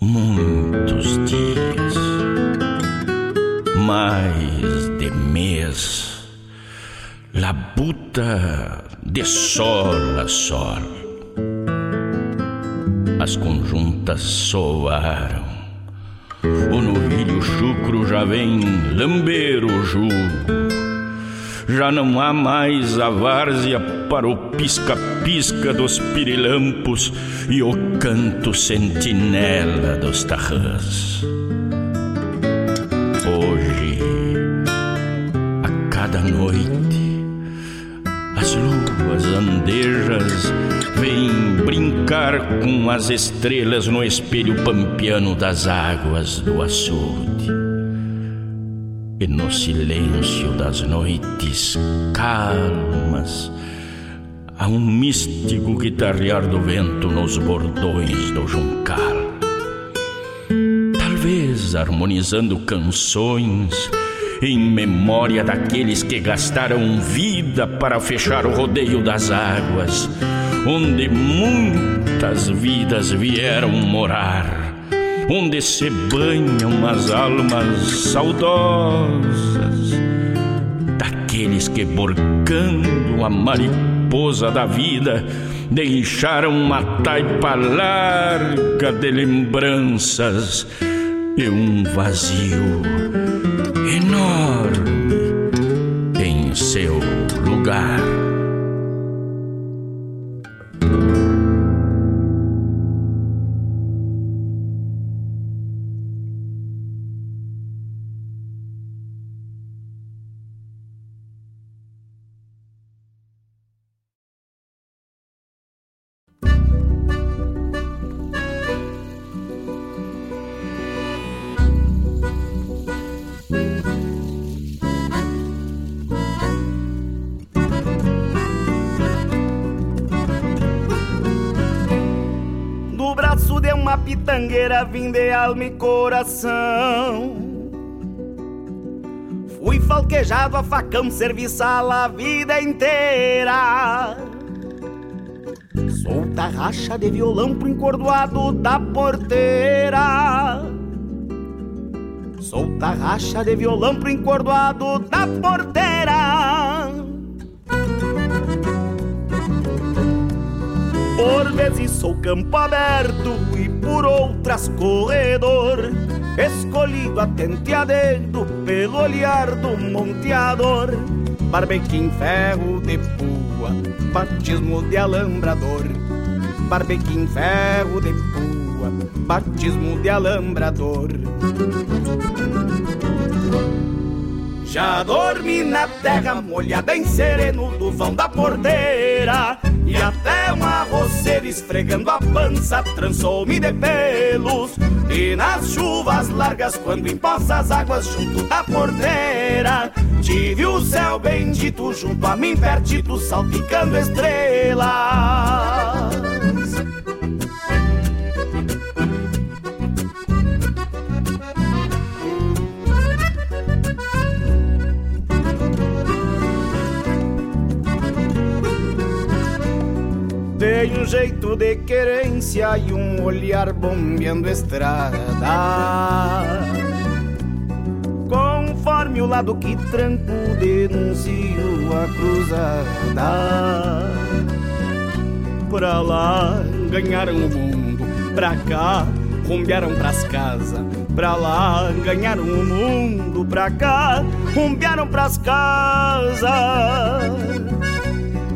Speaker 26: Muitos dias, mais de mês, labuta de sol a sol. As conjuntas soaram o novilho chucro já vem lamber o jugo. Já não há mais a várzea para o pisca-pisca dos pirilampos e o canto sentinela dos tarrãs. Noite, as luas andejas vêm brincar com as estrelas no espelho pampiano das águas do açude. E no silêncio das noites calmas, há um místico guitarrear do vento nos bordões do juncal. Talvez harmonizando canções em memória daqueles que gastaram vida para fechar o rodeio das águas onde muitas vidas vieram morar, onde se banham as almas saudosas daqueles que, borcando a mariposa da vida, deixaram uma taipa larga de lembranças e um vazio enorme em seu lugar.
Speaker 27: Vim de alma e coração. Fui falquejado a facão, serviçal a vida inteira. Solta racha de violão pro encordoado da porteira. Solta racha de violão pro encordoado da porteira. Por vezes sou campo aberto e por outras corredor. escolhido a tenteadeiro pelo olhar do monteador. Barbequim ferro de pua, batismo de alambrador. Barbequim ferro de pua, batismo de alambrador. Já dormi na terra molhada em sereno do vão da porteira. E até uma roceira esfregando a pança trançou-me de pelos. E nas chuvas largas quando empoça as águas junto da porteira Tive o céu bendito junto a mim pertito salpicando estrelas um jeito de querência e um olhar bombeando estrada. Conforme o lado que tranco, denuncio a cruzada. Pra lá ganharam o mundo, pra cá rumbearam pras casas. Pra lá ganharam o mundo, pra cá rumbearam pras casas.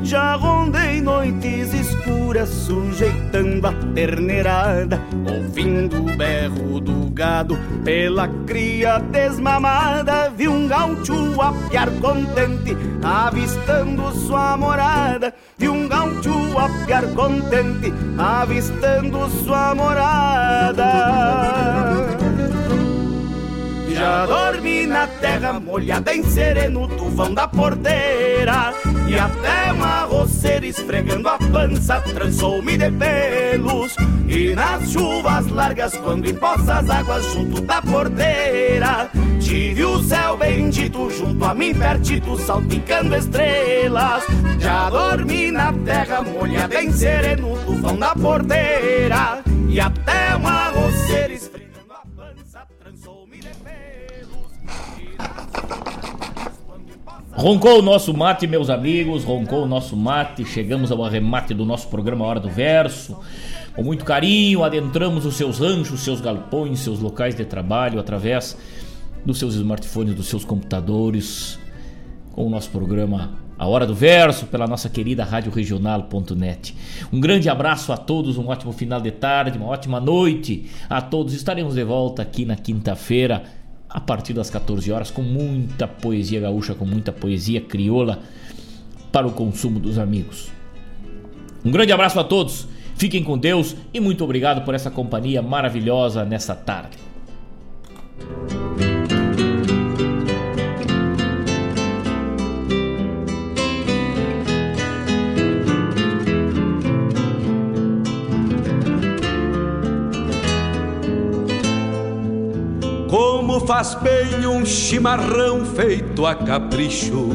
Speaker 27: Já rondei noites escuras, sujeitando a terneirada, ouvindo o berro do gado pela cria desmamada. Vi um gaúcho a piar contente, avistando sua morada. Vi um gaúcho a piar contente, avistando sua morada. Já dormi na terra molhada em sereno vão da porteira. E até uma roceira esfregando a pança trançou-me de pelos. E nas chuvas largas quando empoça as águas junto da porteira Tive o céu bendito junto a mim pertito salpicando estrelas. Já dormi na terra molhada em sereno do vão da porteira. E até uma roceira
Speaker 3: Roncou o nosso mate, meus amigos, roncou o nosso mate. Chegamos ao arremate do nosso programa Hora do Verso. Com muito carinho, adentramos os seus ranchos, seus galpões, seus locais de trabalho através dos seus smartphones, dos seus computadores, com o nosso programa A Hora do Verso, pela nossa querida Rádio Regional.net. Um grande abraço a todos, um ótimo final de tarde, uma ótima noite a todos. Estaremos de volta aqui na quinta-feira a partir das 14 horas com muita poesia gaúcha, com muita poesia crioula para o consumo dos amigos. Um grande abraço a todos, fiquem com Deus e muito obrigado por essa companhia maravilhosa nessa tarde.
Speaker 1: Como faz bem um chimarrão feito a capricho,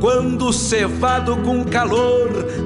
Speaker 1: quando cevado com calor